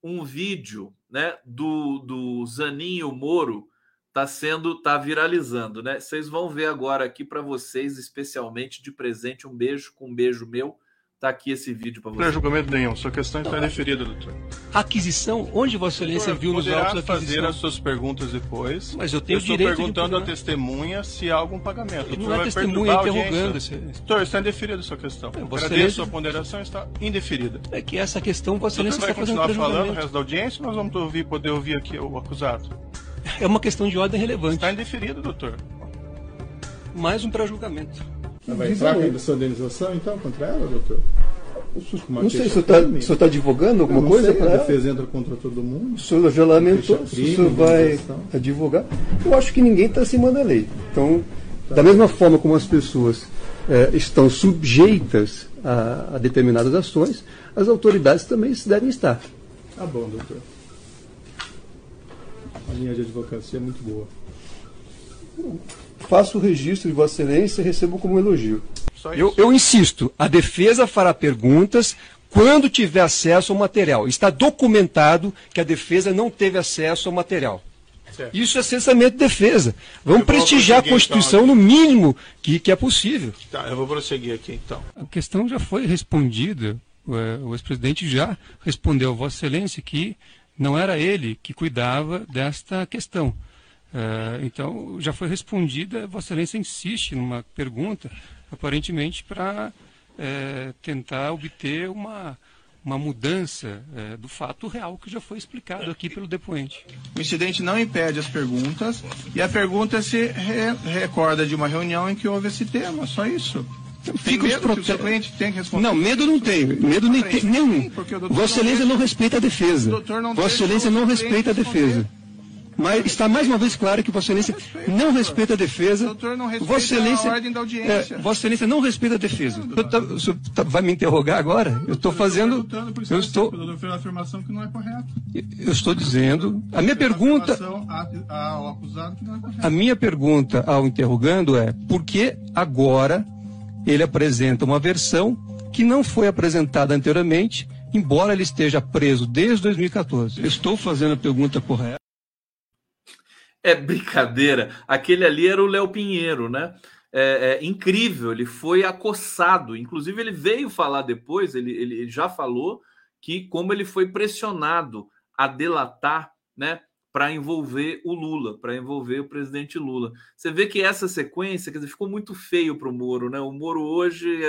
um vídeo né, do, do Zanin e o Moro está sendo, está viralizando, né? Vocês vão ver agora aqui para vocês, especialmente de presente, um beijo com um beijo meu. Tá aqui esse vídeo para vocês. Não é julgamento nenhum, sua questão está indeferida, doutor. Aquisição, onde Vossa Excelência viu nos autos aquisição? fazer as suas perguntas depois. Mas eu tenho eu direito estou perguntando à testemunha se há algum pagamento. Não é testemunha interrogando. Doutor, está indeferida a sua questão. É, Vossa Agradeço, sua ponderação está indeferida. É que essa questão Vossa Excelência está fazendo vai continuar falando o resto da audiência ou nós vamos ouvir, poder ouvir aqui o acusado? É uma questão de ordem relevante. Está indeferido, doutor. Mais um pré-julgamento. Vai entrar com a indenização, então, contra ela, doutor? Não sei, se o senhor está divulgando alguma coisa para A defesa entra contra todo mundo. O senhor já lamentou, se o senhor vai advogar. Eu acho que ninguém está acima da lei. Então, tá. da mesma forma como as pessoas é, estão sujeitas a, a determinadas ações, as autoridades também devem estar. Tá bom, doutor. A linha de advocacia é muito boa. Faço o registro de Vossa Excelência e recebo como elogio. Eu, eu insisto, a defesa fará perguntas quando tiver acesso ao material. Está documentado que a defesa não teve acesso ao material. Certo. Isso é cessamento de defesa. Vamos prestigiar a então, Constituição então, no mínimo que, que é possível. Tá, eu vou prosseguir aqui então. A questão já foi respondida. O ex-presidente já respondeu a Vossa Excelência que não era ele que cuidava desta questão. Uh, então, já foi respondida, Vossa Excelência insiste numa pergunta, aparentemente para é, tentar obter uma, uma mudança é, do fato real que já foi explicado aqui pelo depoente. O incidente não impede as perguntas e a pergunta se re recorda de uma reunião em que houve esse tema, só isso. Fica os prote... tem que responder. Não, medo não tem. Medo nem tem, nenhum. Vossa Excelência não respeita a defesa. Vossa Excelência não respeita a defesa. Mas está mais uma vez claro que Vossa Excelência não respeita a defesa. Doutor não respeita Vossa Excelência, a ordem da audiência. É, Vossa Excelência não respeita a defesa. Tá, o senhor tá, vai me interrogar agora? Eu estou fazendo. Eu estou. fez uma afirmação que não é correta. Eu estou dizendo. A minha pergunta. É. A minha pergunta ao interrogando é: por que agora ele apresenta uma versão que não foi apresentada anteriormente, embora ele esteja preso desde 2014? Eu estou fazendo a pergunta correta. É brincadeira. Aquele ali era o Léo Pinheiro, né? É, é, incrível, ele foi acossado. Inclusive, ele veio falar depois, ele, ele já falou que como ele foi pressionado a delatar, né? Para envolver o Lula, para envolver o presidente Lula. Você vê que essa sequência quer dizer, ficou muito feio para o Moro, né? O Moro hoje,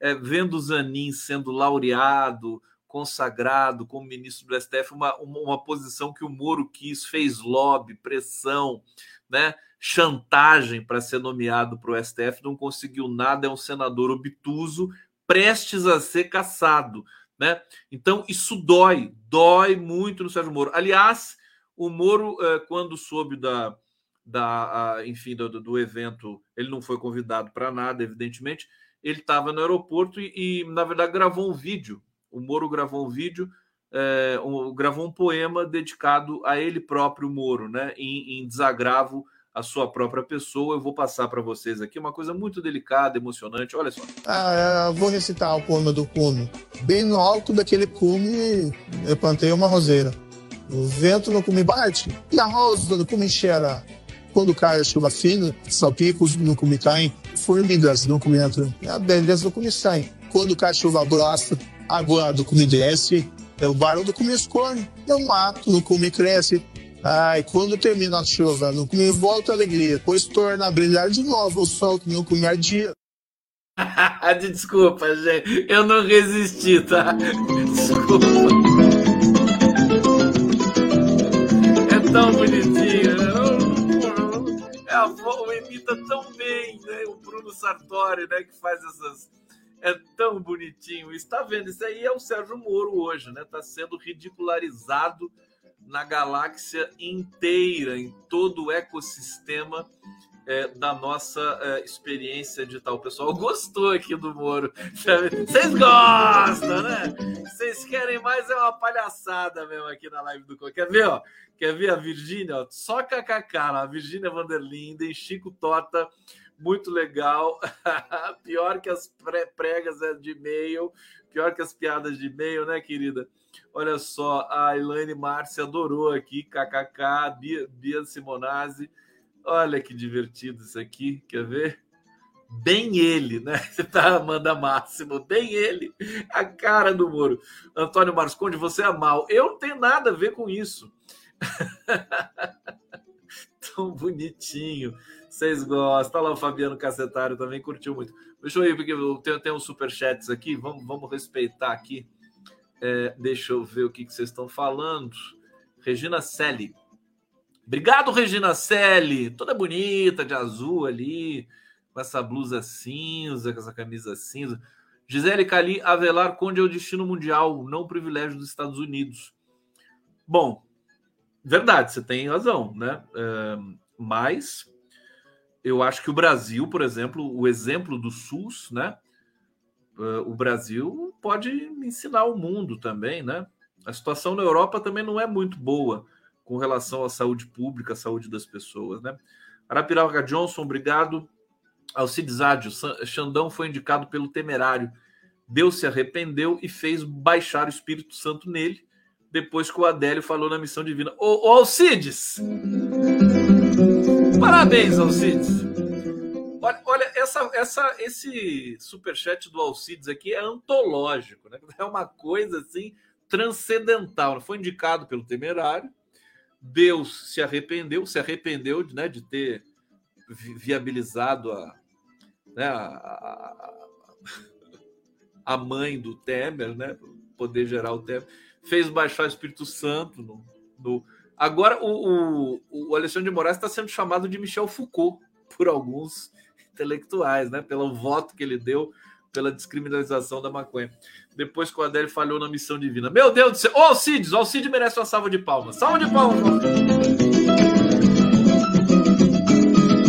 é, vendo Zanin sendo laureado, consagrado como ministro do STF, uma, uma, uma, posição que o Moro quis, fez lobby, pressão, né? chantagem para ser nomeado para o STF, não conseguiu nada, é um senador obtuso, prestes a ser caçado. Né? Então, isso dói, dói muito no Sérgio Moro. Aliás, o Moro, eh, quando soube da, da enfim, do, do evento, ele não foi convidado para nada, evidentemente. Ele estava no aeroporto e, e, na verdade, gravou um vídeo O Moro gravou um vídeo, é, um, gravou um poema dedicado a ele próprio, Moro, né? Em, em desagravo à sua própria pessoa. Eu vou passar para vocês aqui uma coisa muito delicada, emocionante. Olha só. Ah, vou recitar o poema do cume. Bem no alto daquele cume, eu plantei uma roseira. O vento no cume bate e a rosa no cume cheira. Quando cai a chuva fina, salpicos no cume caem, formigas no cume entram, a beleza do cume sai. Quando cai a chuva grossa, a água do cume desce, é o barulho do cume escorre, é o mato no cume cresce. Ai, quando termina a chuva, no cume volta a alegria, pois torna a brilhar de novo o sol que no cume ardia. Desculpa, gente. Eu não resisti, tá? Desculpa. Tão bonitinho. né? É a avó, imita tão bem, né? O Bruno Sartori, né? Que faz essas. É tão bonitinho. Está vendo? Isso aí é o Sérgio Moro hoje, né? Está sendo ridicularizado na galáxia inteira, em todo o ecossistema é, da nossa é, experiência digital. O pessoal gostou aqui do Moro. Vocês gostam, né? Vocês querem mais? É uma palhaçada mesmo aqui na live do Quer ver, ó? Quer ver a Virgínia? Só kkk, a Virgínia Vanderlinden, Chico Tota, muito legal. Pior que as pre- pregas é, de e-mail, pior que as piadas de e-mail, né, querida? Olha só, a Elaine Márcia adorou aqui, kkk, Bia, Bia Simonazzi. Olha que divertido isso aqui, quer ver? Bem ele, né? Você tá Amanda Máximo, bem ele, a cara do Moro. Antônio Marsconde, você é mal. Eu não tenho nada a ver com isso. Tão bonitinho. Vocês gostam. Olha lá o Fabiano Cacetário também curtiu muito. Deixa eu ir, porque eu tenho, tenho uns superchats aqui. Vamos, vamos respeitar aqui. É, deixa eu ver o que, que vocês estão falando. Regina Selle. Obrigado, Regina Selle. Toda bonita, de azul ali, com essa blusa cinza, com essa camisa cinza. Gisele Cali Avelar Conde é o destino mundial, não o privilégio dos Estados Unidos. Bom, verdade, você tem razão, né? É, mas eu acho que o Brasil, por exemplo, o exemplo do SUS, né? O Brasil pode ensinar ao mundo também, né? A situação na Europa também não é muito boa com relação à saúde pública, à saúde das pessoas, né? Arapiraca Johnson, obrigado. Alcides Ádio, Xandão foi indicado pelo temerário. Deus se arrependeu e fez baixar o Espírito Santo nele, depois que o Adélio falou na missão divina. Ô, ô Alcides! Parabéns, Alcides! Olha, olha essa, essa, esse superchat do Alcides aqui é antológico, né? É uma coisa assim transcendental. Foi indicado pelo temerário. Deus se arrependeu, se arrependeu né, de ter vi- viabilizado a, né, a, a- mãe do Temer, né, o poder geral Temer, fez baixar o Espírito Santo. No, no- Agora, o, o, o Alexandre de Moraes está sendo chamado de Michel Foucault por alguns intelectuais, né, pelo voto que ele deu pela descriminalização da maconha. Depois que o Adélio falhou na missão divina. Meu Deus do céu! Ô, Alcides! O Alcides merece uma salva de palmas. Salva de palmas!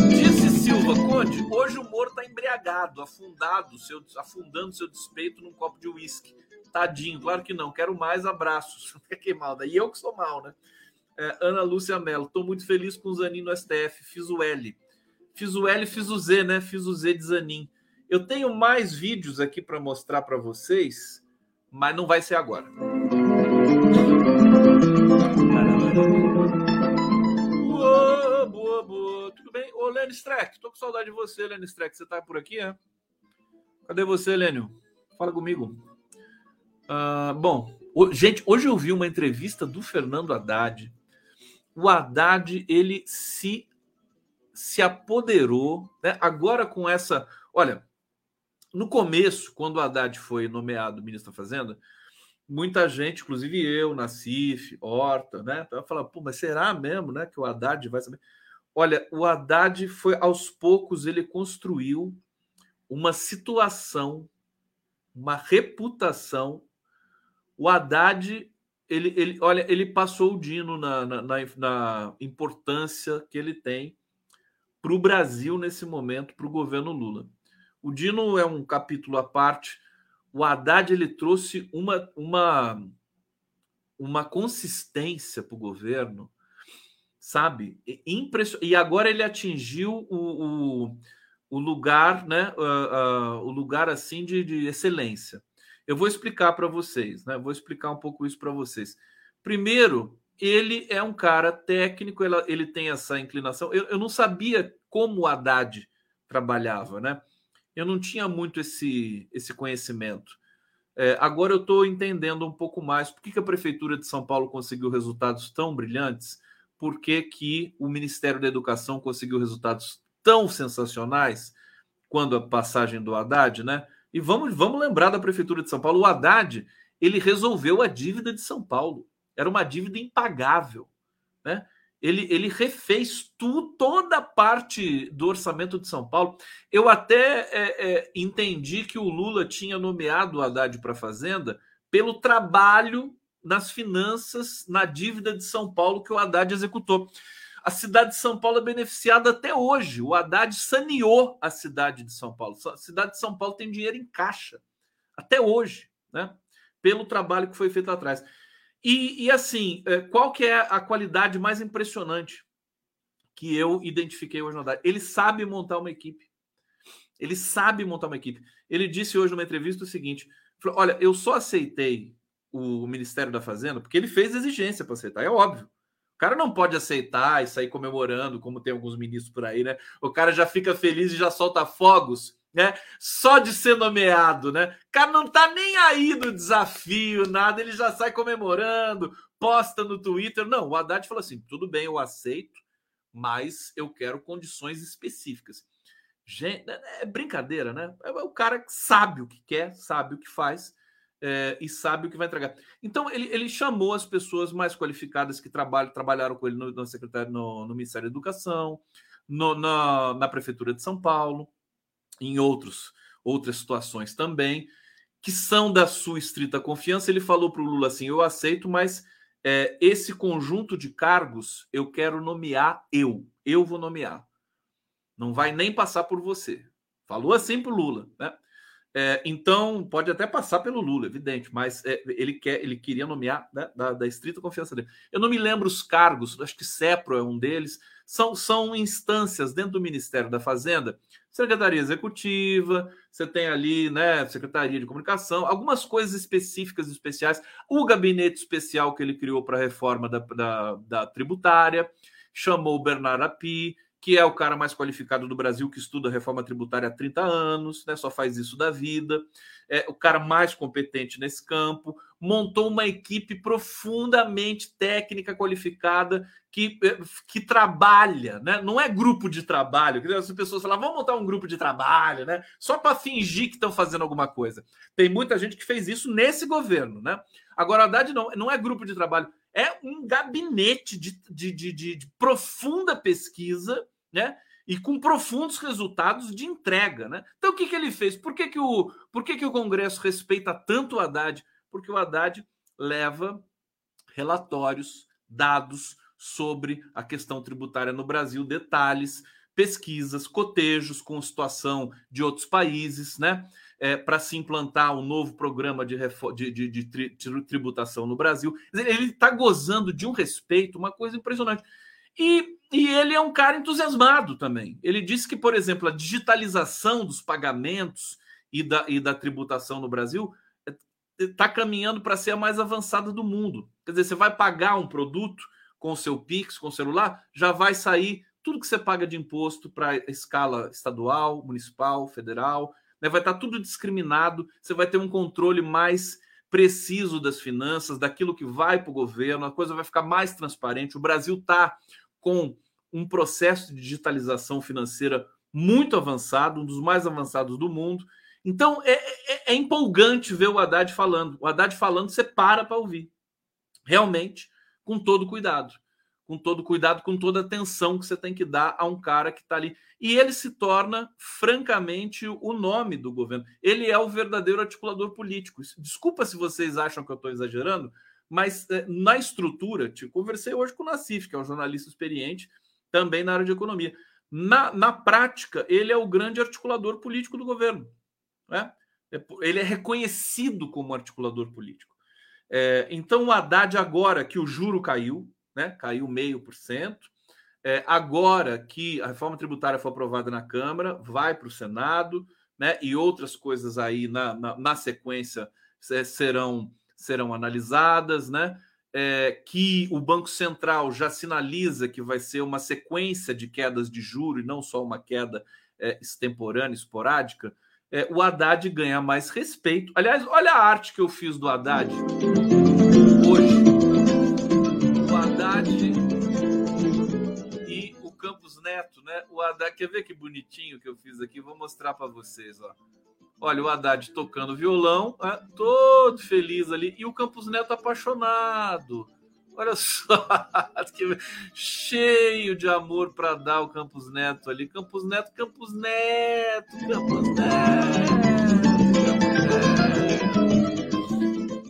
Disse Silva, Conde, hoje o Moro está embriagado, afundado, seu, afundando seu despeito num copo de uísque. Tadinho, claro que não. Quero mais abraços. que mal, daí eu que sou mal, né? É, Ana Lúcia Mello, estou muito feliz com o Zanin no STF. Fiz o L. Fiz o L fiz o Z, né? Fiz o Z de Zanin. Eu tenho mais vídeos aqui para mostrar para vocês, mas não vai ser agora. Boa, boa, boa. Tudo bem? Ô, Lênio Streck, tô com saudade de você, Lênio Streck. Você tá por aqui, é? Cadê você, Lênio? Fala comigo. Ah, bom, gente, hoje eu vi uma entrevista do Fernando Haddad. O Haddad, ele se, se apoderou, né? Agora com essa... Olha, no começo, quando o Haddad foi nomeado ministro da Fazenda, muita gente, inclusive eu, Nassif, Horta, né? Tava falando, pô, mas será mesmo, né, que o Haddad vai saber? Olha, o Haddad foi aos poucos ele construiu uma situação, uma reputação. O Haddad, ele, ele olha, ele passou o Dino na, na, na, na importância que ele tem para o Brasil nesse momento, para o governo Lula. O Dino é um capítulo à parte. o Haddad ele trouxe uma, uma, uma consistência para o governo, sabe? E agora ele atingiu o, o, o lugar, né? Uh, uh, o lugar assim de, de excelência. Eu vou explicar para vocês, né? Vou explicar um pouco isso para vocês. Primeiro, ele é um cara técnico, ele, ele tem essa inclinação. Eu, eu não sabia como o Haddad trabalhava, né? Eu não tinha muito esse, esse conhecimento. É, agora eu estou entendendo um pouco mais por que, que, a Prefeitura de São Paulo conseguiu resultados tão brilhantes, por que, que o Ministério da Educação conseguiu resultados tão sensacionais quando a passagem do Haddad, né? E vamos, vamos lembrar da Prefeitura de São Paulo, o Haddad, ele resolveu a dívida de São Paulo. Era uma dívida impagável, né? Ele, ele refez tu, toda a parte do orçamento de São Paulo. Eu até é, é, entendi que o Lula tinha nomeado o Haddad para a Fazenda pelo trabalho nas finanças, na dívida de São Paulo que o Haddad executou. A cidade de São Paulo é beneficiada até hoje. O Haddad saneou a cidade de São Paulo. A cidade de São Paulo tem dinheiro em caixa até hoje, né? Pelo trabalho que foi feito atrás. E, e, assim, é, qual que é a qualidade mais impressionante que eu identifiquei hoje no Haddad? Ele sabe montar uma equipe. Ele sabe montar uma equipe. Ele disse hoje numa entrevista o seguinte: falou, olha, eu só aceitei o Ministério da Fazenda porque ele fez exigência para aceitar, é óbvio. O cara não pode aceitar e sair comemorando, como tem alguns ministros por aí, né? O cara já fica feliz e já solta fogos né? Só de ser nomeado, né? O cara não tá nem aí no desafio, nada, ele já sai comemorando, posta no Twitter. Não, o Haddad falou assim: tudo bem, eu aceito, mas eu quero condições específicas. Gente, é, é brincadeira, né? É o cara que sabe o que quer, sabe o que faz é, e sabe o que vai entregar. Então, ele, ele chamou as pessoas mais qualificadas que trabalham, trabalharam com ele no, no, secretário, no, no Ministério da Educação, no, na, na Prefeitura de São Paulo em outros, outras situações também, que são da sua estrita confiança. Ele falou para o Lula assim: eu aceito, mas é, esse conjunto de cargos eu quero nomear eu. Eu vou nomear. Não vai nem passar por você. Falou assim para o Lula, né? É, então pode até passar pelo Lula, evidente, mas é, ele quer, ele queria nomear né, da, da, estrita confiança dele. Eu não me lembro os cargos, acho que CEPRO é um deles. São, são instâncias dentro do Ministério da Fazenda Secretaria Executiva, você tem ali, né, Secretaria de Comunicação, algumas coisas específicas especiais, o gabinete especial que ele criou para a reforma da, da, da, tributária, chamou o Bernardo Api, que é o cara mais qualificado do Brasil que estuda reforma tributária há 30 anos, né, só faz isso da vida, é o cara mais competente nesse campo, montou uma equipe profundamente técnica, qualificada, que, eh, que trabalha, né? Não é grupo de trabalho. As pessoas falam, vamos montar um grupo de trabalho, né? Só para fingir que estão fazendo alguma coisa. Tem muita gente que fez isso nesse governo, né? Agora, a verdade não, não é grupo de trabalho, é um gabinete de, de, de, de, de profunda pesquisa, né? E com profundos resultados de entrega, né? Então, o que, que ele fez? Por que, que, o, por que, que o Congresso respeita tanto o Haddad? Porque o Haddad leva relatórios, dados, sobre a questão tributária no Brasil, detalhes, pesquisas, cotejos com situação de outros países, né? É, para se implantar um novo programa de, de, de, de tri tributação no Brasil. Ele está gozando de um respeito, uma coisa impressionante. E, e ele é um cara entusiasmado também. Ele disse que, por exemplo, a digitalização dos pagamentos e da, e da tributação no Brasil está é, caminhando para ser a mais avançada do mundo. Quer dizer, você vai pagar um produto, com o seu Pix, com o celular, já vai sair tudo que você paga de imposto para escala estadual, municipal, federal, né? vai estar tá tudo discriminado, você vai ter um controle mais preciso das finanças, daquilo que vai para o governo, a coisa vai ficar mais transparente. O Brasil está com um processo de digitalização financeira muito avançado, um dos mais avançados do mundo. Então é, é, é empolgante ver o Haddad falando. O Haddad falando, você para para ouvir. Realmente, com todo cuidado. Com todo cuidado, com toda atenção que você tem que dar a um cara que está ali. E ele se torna, francamente, o nome do governo. Ele é o verdadeiro articulador político. Desculpa se vocês acham que eu estou exagerando, mas é, na estrutura, te conversei hoje com o Nassif, que é um jornalista experiente, também na área de economia. Na, na prática, ele é o grande articulador político do governo. Né? É ele é reconhecido como articulador político. É, então, o Haddad, agora que o juro caiu, né, caiu meio por cento, é, agora que a reforma tributária foi aprovada na Câmara, vai para o Senado, né, e outras coisas aí na, na, na sequência serão, serão analisadas, né? É, que o Banco Central já sinaliza que vai ser uma sequência de quedas de juros e não só uma queda é, extemporânea, esporádica, é, o Haddad ganha mais respeito. Aliás, olha a arte que eu fiz do Haddad hoje. O Haddad e o Campos Neto, né? O Haddad, quer ver que bonitinho que eu fiz aqui? Vou mostrar para vocês, ó. Olha, o Haddad tocando violão, né? todo feliz ali, e o Campos Neto apaixonado. Olha só, cheio de amor para dar o Campos Neto ali. Campos Neto, Campos Neto, Campos Neto.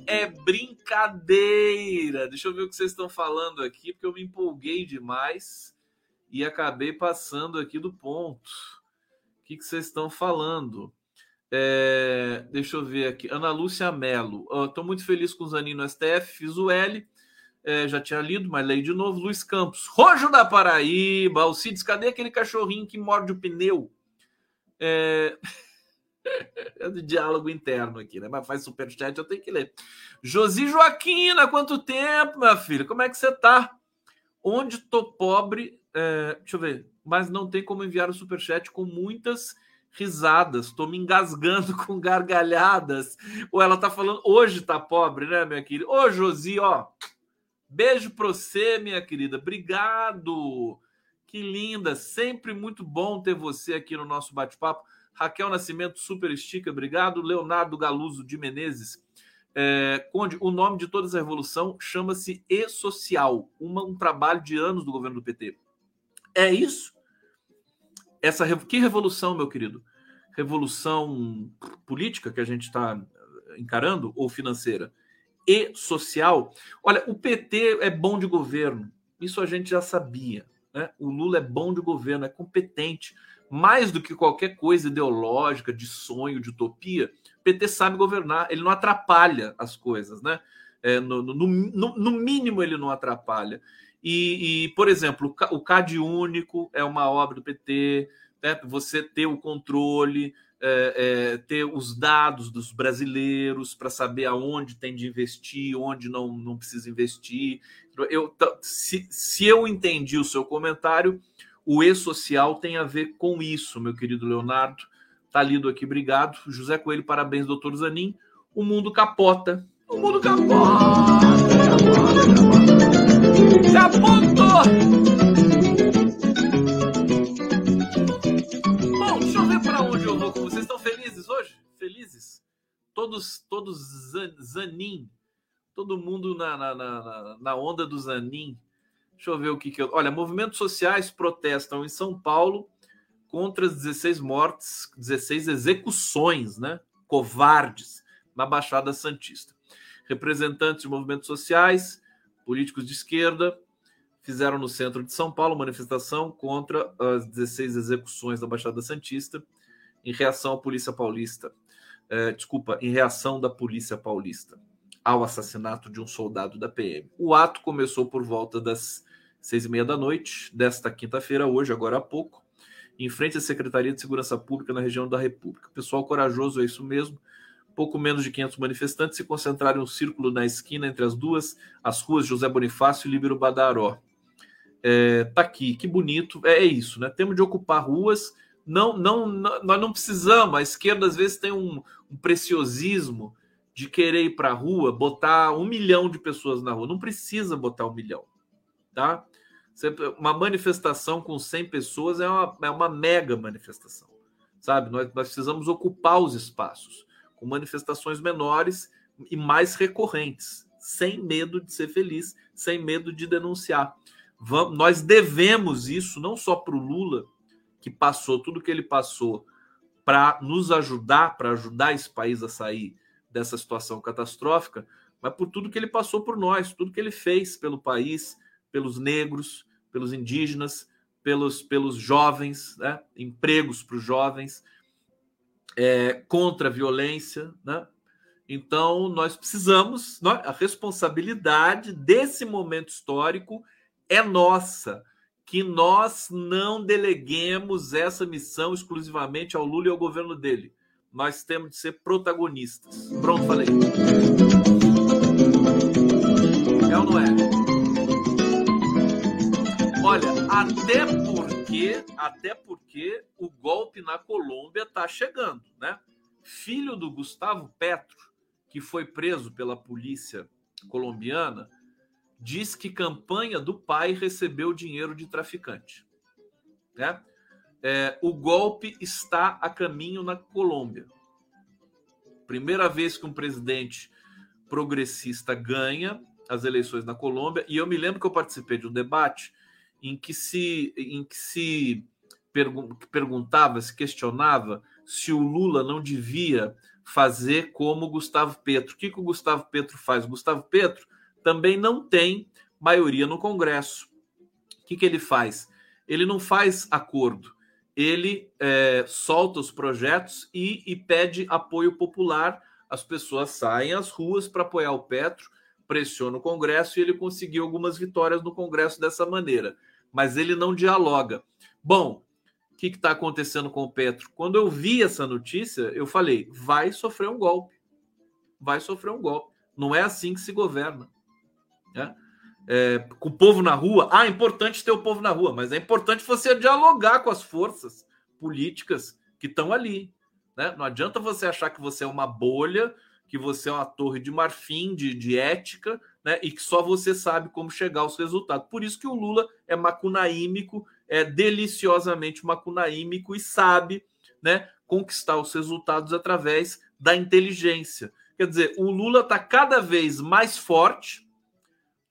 É brincadeira. Deixa eu ver o que vocês estão falando aqui, porque eu me empolguei demais e acabei passando aqui do ponto. O que, que vocês estão falando? É, deixa eu ver aqui. Ana Lúcia Melo. Estou muito feliz com o Zaninho no STF. Fiz o L é, já tinha lido, mas leio de novo. Luiz Campos, Rojo da Paraíba, Alcides, cadê aquele cachorrinho que morde o pneu? É... é de diálogo interno aqui, né? Mas faz superchat, eu tenho que ler. Josi Joaquina, quanto tempo, minha filha? Como é que você tá? Onde tô pobre? É... Deixa eu ver. Mas não tem como enviar o superchat com muitas risadas, tô me engasgando com gargalhadas. Ou ela tá falando, hoje tá pobre, né, minha querida? Ô, Josi, ó, Beijo para você, minha querida. Obrigado. Que linda. Sempre muito bom ter você aqui no nosso bate-papo. Raquel Nascimento, super estica, obrigado. Leonardo Galuso de Menezes. É, Conde, o nome de toda essa revolução chama-se E-Social, um trabalho de anos do governo do PT. É isso? Essa Que revolução, meu querido? Revolução política que a gente está encarando ou financeira? e social. Olha, o PT é bom de governo, isso a gente já sabia. Né? O Lula é bom de governo, é competente, mais do que qualquer coisa ideológica, de sonho, de utopia. O PT sabe governar, ele não atrapalha as coisas, né? É, no, no, no, no, mínimo, ele não atrapalha. E, e, por exemplo, o CAD único é uma obra do PT, né? você ter o controle, é, é, ter os dados dos brasileiros para saber aonde tem de investir, onde não, não precisa investir. Eu, se, se eu entendi o seu comentário, o e-social tem a ver com isso, meu querido Leonardo. Tá lido aqui, obrigado. José Coelho, parabéns, doutor Zanin. O mundo capota. O mundo capota! Capota! Capotou! todos, todos Zanin, todo mundo na, na, na, na onda do Zanin. Deixa eu ver o que, que eu. Olha, movimentos sociais protestam em São Paulo contra as 16 mortes, 16 execuções, né? Covardes na Baixada Santista. Representantes de movimentos sociais, políticos de esquerda, fizeram no centro de São Paulo manifestação contra as 16 execuções da Baixada Santista em reação à Polícia Paulista é, desculpa, em reação da polícia paulista ao assassinato de um soldado da PM. O ato começou por volta das seis e meia da noite desta quinta-feira, hoje, agora há pouco, em frente à Secretaria de Segurança Pública na região da República. Pessoal corajoso, é isso mesmo. Pouco menos de 500 manifestantes se concentraram em um círculo na esquina entre as duas, as ruas José Bonifácio e Líbero Badaró. É, tá aqui, que bonito. É, é isso, né? Temos de ocupar ruas não, não, não, nós não precisamos. A esquerda às vezes tem um, um preciosismo de querer ir para a rua, botar um milhão de pessoas na rua. Não precisa botar um milhão, tá? Uma manifestação com 100 pessoas é uma, é uma mega manifestação, sabe? Nós, nós precisamos ocupar os espaços com manifestações menores e mais recorrentes, sem medo de ser feliz, sem medo de denunciar. Vamos, nós devemos isso não só para o Lula, que passou tudo que ele passou para nos ajudar, para ajudar esse país a sair dessa situação catastrófica, mas por tudo que ele passou por nós, tudo que ele fez pelo país, pelos negros, pelos indígenas, pelos, pelos jovens, né? empregos para os jovens. É, contra a violência, né? Então, nós precisamos, a responsabilidade desse momento histórico é nossa, que nós não deleguemos essa missão exclusivamente ao Lula e ao governo dele. Nós temos de ser protagonistas. Pronto, falei. É ou não é? Olha, até porque, até porque o golpe na Colômbia está chegando, né? Filho do Gustavo Petro, que foi preso pela polícia colombiana, diz que campanha do pai recebeu dinheiro de traficante. Né? É, o golpe está a caminho na Colômbia. Primeira vez que um presidente progressista ganha as eleições na Colômbia, e eu me lembro que eu participei de um debate em que se, em que se pergun perguntava, se questionava se o Lula não devia fazer como Gustavo Petro. O que, que o Gustavo Petro faz? O Gustavo Petro também não tem maioria no Congresso. O que, que ele faz? Ele não faz acordo, ele é, solta os projetos e, e pede apoio popular. As pessoas saem às ruas para apoiar o Petro, pressiona o Congresso e ele conseguiu algumas vitórias no Congresso dessa maneira. Mas ele não dialoga. Bom, o que está acontecendo com o Petro? Quando eu vi essa notícia, eu falei: vai sofrer um golpe. Vai sofrer um golpe. Não é assim que se governa. Né? É, com o povo na rua. Ah, é importante ter o povo na rua, mas é importante você dialogar com as forças políticas que estão ali. Né? Não adianta você achar que você é uma bolha, que você é uma torre de marfim, de, de ética, né? e que só você sabe como chegar aos resultados. Por isso que o Lula é macunaímico é deliciosamente macunaímico e sabe né, conquistar os resultados através da inteligência. Quer dizer, o Lula está cada vez mais forte,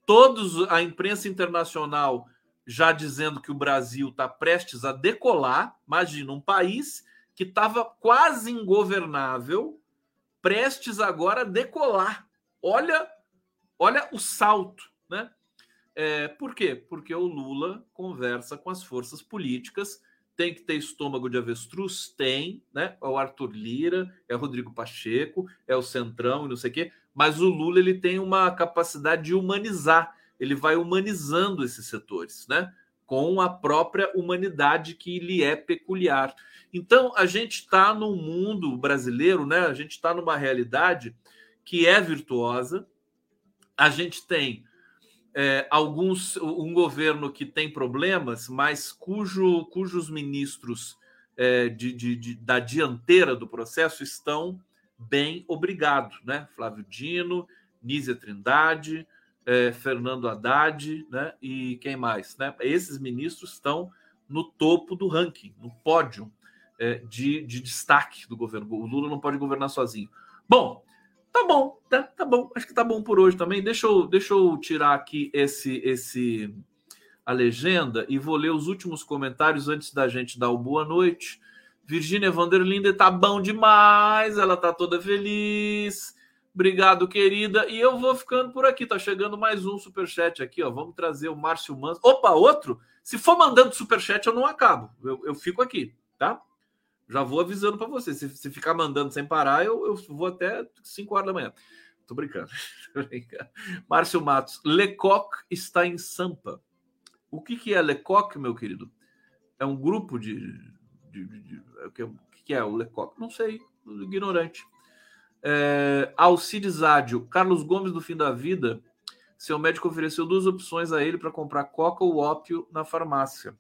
todos a imprensa internacional já dizendo que o Brasil está prestes a decolar. Imagina um país que estava quase ingovernável, prestes agora a decolar. Olha, olha o salto, né? É, por quê? Porque o Lula conversa com as forças políticas. Tem que ter estômago de avestruz? Tem, né? É o Arthur Lira, é o Rodrigo Pacheco, é o Centrão e não sei o quê. Mas o Lula ele tem uma capacidade de humanizar. Ele vai humanizando esses setores, né? Com a própria humanidade que lhe é peculiar. Então, a gente está num mundo brasileiro, né? A gente está numa realidade que é virtuosa. A gente tem é, alguns um governo que tem problemas, mas cujo, cujos ministros é, de, de, de, da dianteira do processo estão bem obrigados, né? Flávio Dino, Nízia Trindade, é, Fernando Haddad, né? E quem mais, né? Esses ministros estão no topo do ranking, no pódio é, de, de destaque do governo. O Lula não pode governar sozinho. Bom, Tá bom, tá, tá bom. Acho que tá bom por hoje também. Deixa eu, deixa eu tirar aqui esse, esse a legenda e vou ler os últimos comentários antes da gente dar o boa noite. Virgínia Vanderlinde tá bom demais, ela tá toda feliz. Obrigado, querida. E eu vou ficando por aqui. Tá chegando mais um superchat aqui, ó. Vamos trazer o Márcio Mans. Opa, outro? Se for mandando superchat, eu não acabo. Eu, eu fico aqui, tá? Já vou avisando para você. Se, se, ficar mandando sem parar, eu, eu vou até 5 horas da manhã. Tô brincando. Márcio Matos. Lecoq está em Sampa. O que, que é Lecoq, meu querido? É um grupo de. de, de, de é o, que, que é o Lecoq? Não sei. Ignorante. É, Alcides Ádio. Carlos Gomes do Fim da Vida. Seu médico ofereceu duas opções a ele para comprar coca ou ópio na farmácia.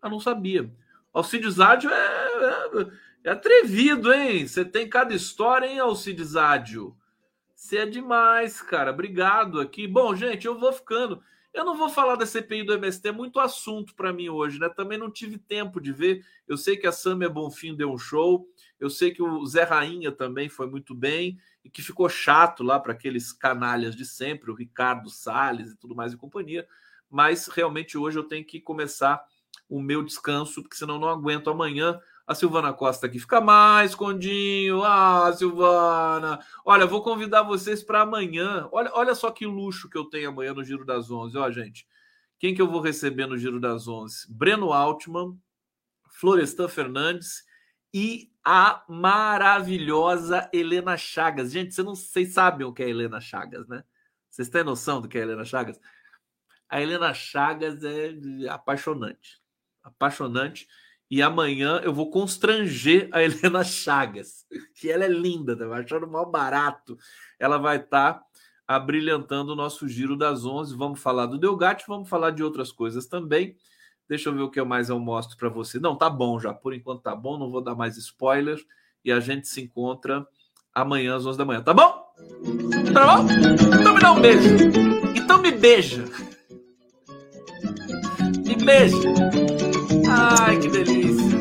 Ah, não sabia. Alcides Ádio é é, é, atrevido, hein? Você tem cada história, hein, Alcides Ádio? Você é demais, cara. Obrigado aqui. Bom, gente, eu vou ficando. Eu não vou falar da CPI do MST, é muito assunto para mim hoje, né? Também não tive tempo de ver. Eu sei que a Samia Bonfim deu um show, eu sei que o Zé Rainha também foi muito bem e que ficou chato lá para aqueles canalhas de sempre, o Ricardo Salles e tudo mais e companhia. Mas realmente hoje eu tenho que começar o meu descanso, porque senão não aguento amanhã. A Silvana Costa aqui fica mais, Condinho. Ah, Silvana. Olha, vou convidar vocês para amanhã. Olha, olha só que luxo que eu tenho amanhã no Giro das Onze. Ó, gente. Quem que eu vou receber no Giro das Onze? Breno Altman, Florestan Fernandes e a maravilhosa Helena Chagas. Gente, vocês não vocês sabem o que é Helena Chagas, né? Vocês têm noção do que é Helena Chagas? A Helena Chagas é apaixonante. Apaixonante. E amanhã eu vou constranger a Helena Chagas, que ela é linda, tá achando mal barato. Ela vai estar tá abrilhantando o nosso giro das 11. Vamos falar do Delgatti, vamos falar de outras coisas também. Deixa eu ver o que mais eu mostro para você. Não, tá bom já. Por enquanto tá bom, não vou dar mais spoilers. E a gente se encontra amanhã às 11 da manhã. Tá bom? Tá bom? Então me dá um beijo. Então me beija. Me beija. Ai, que delícia.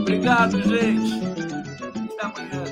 Obrigado, gente. Até amanhã.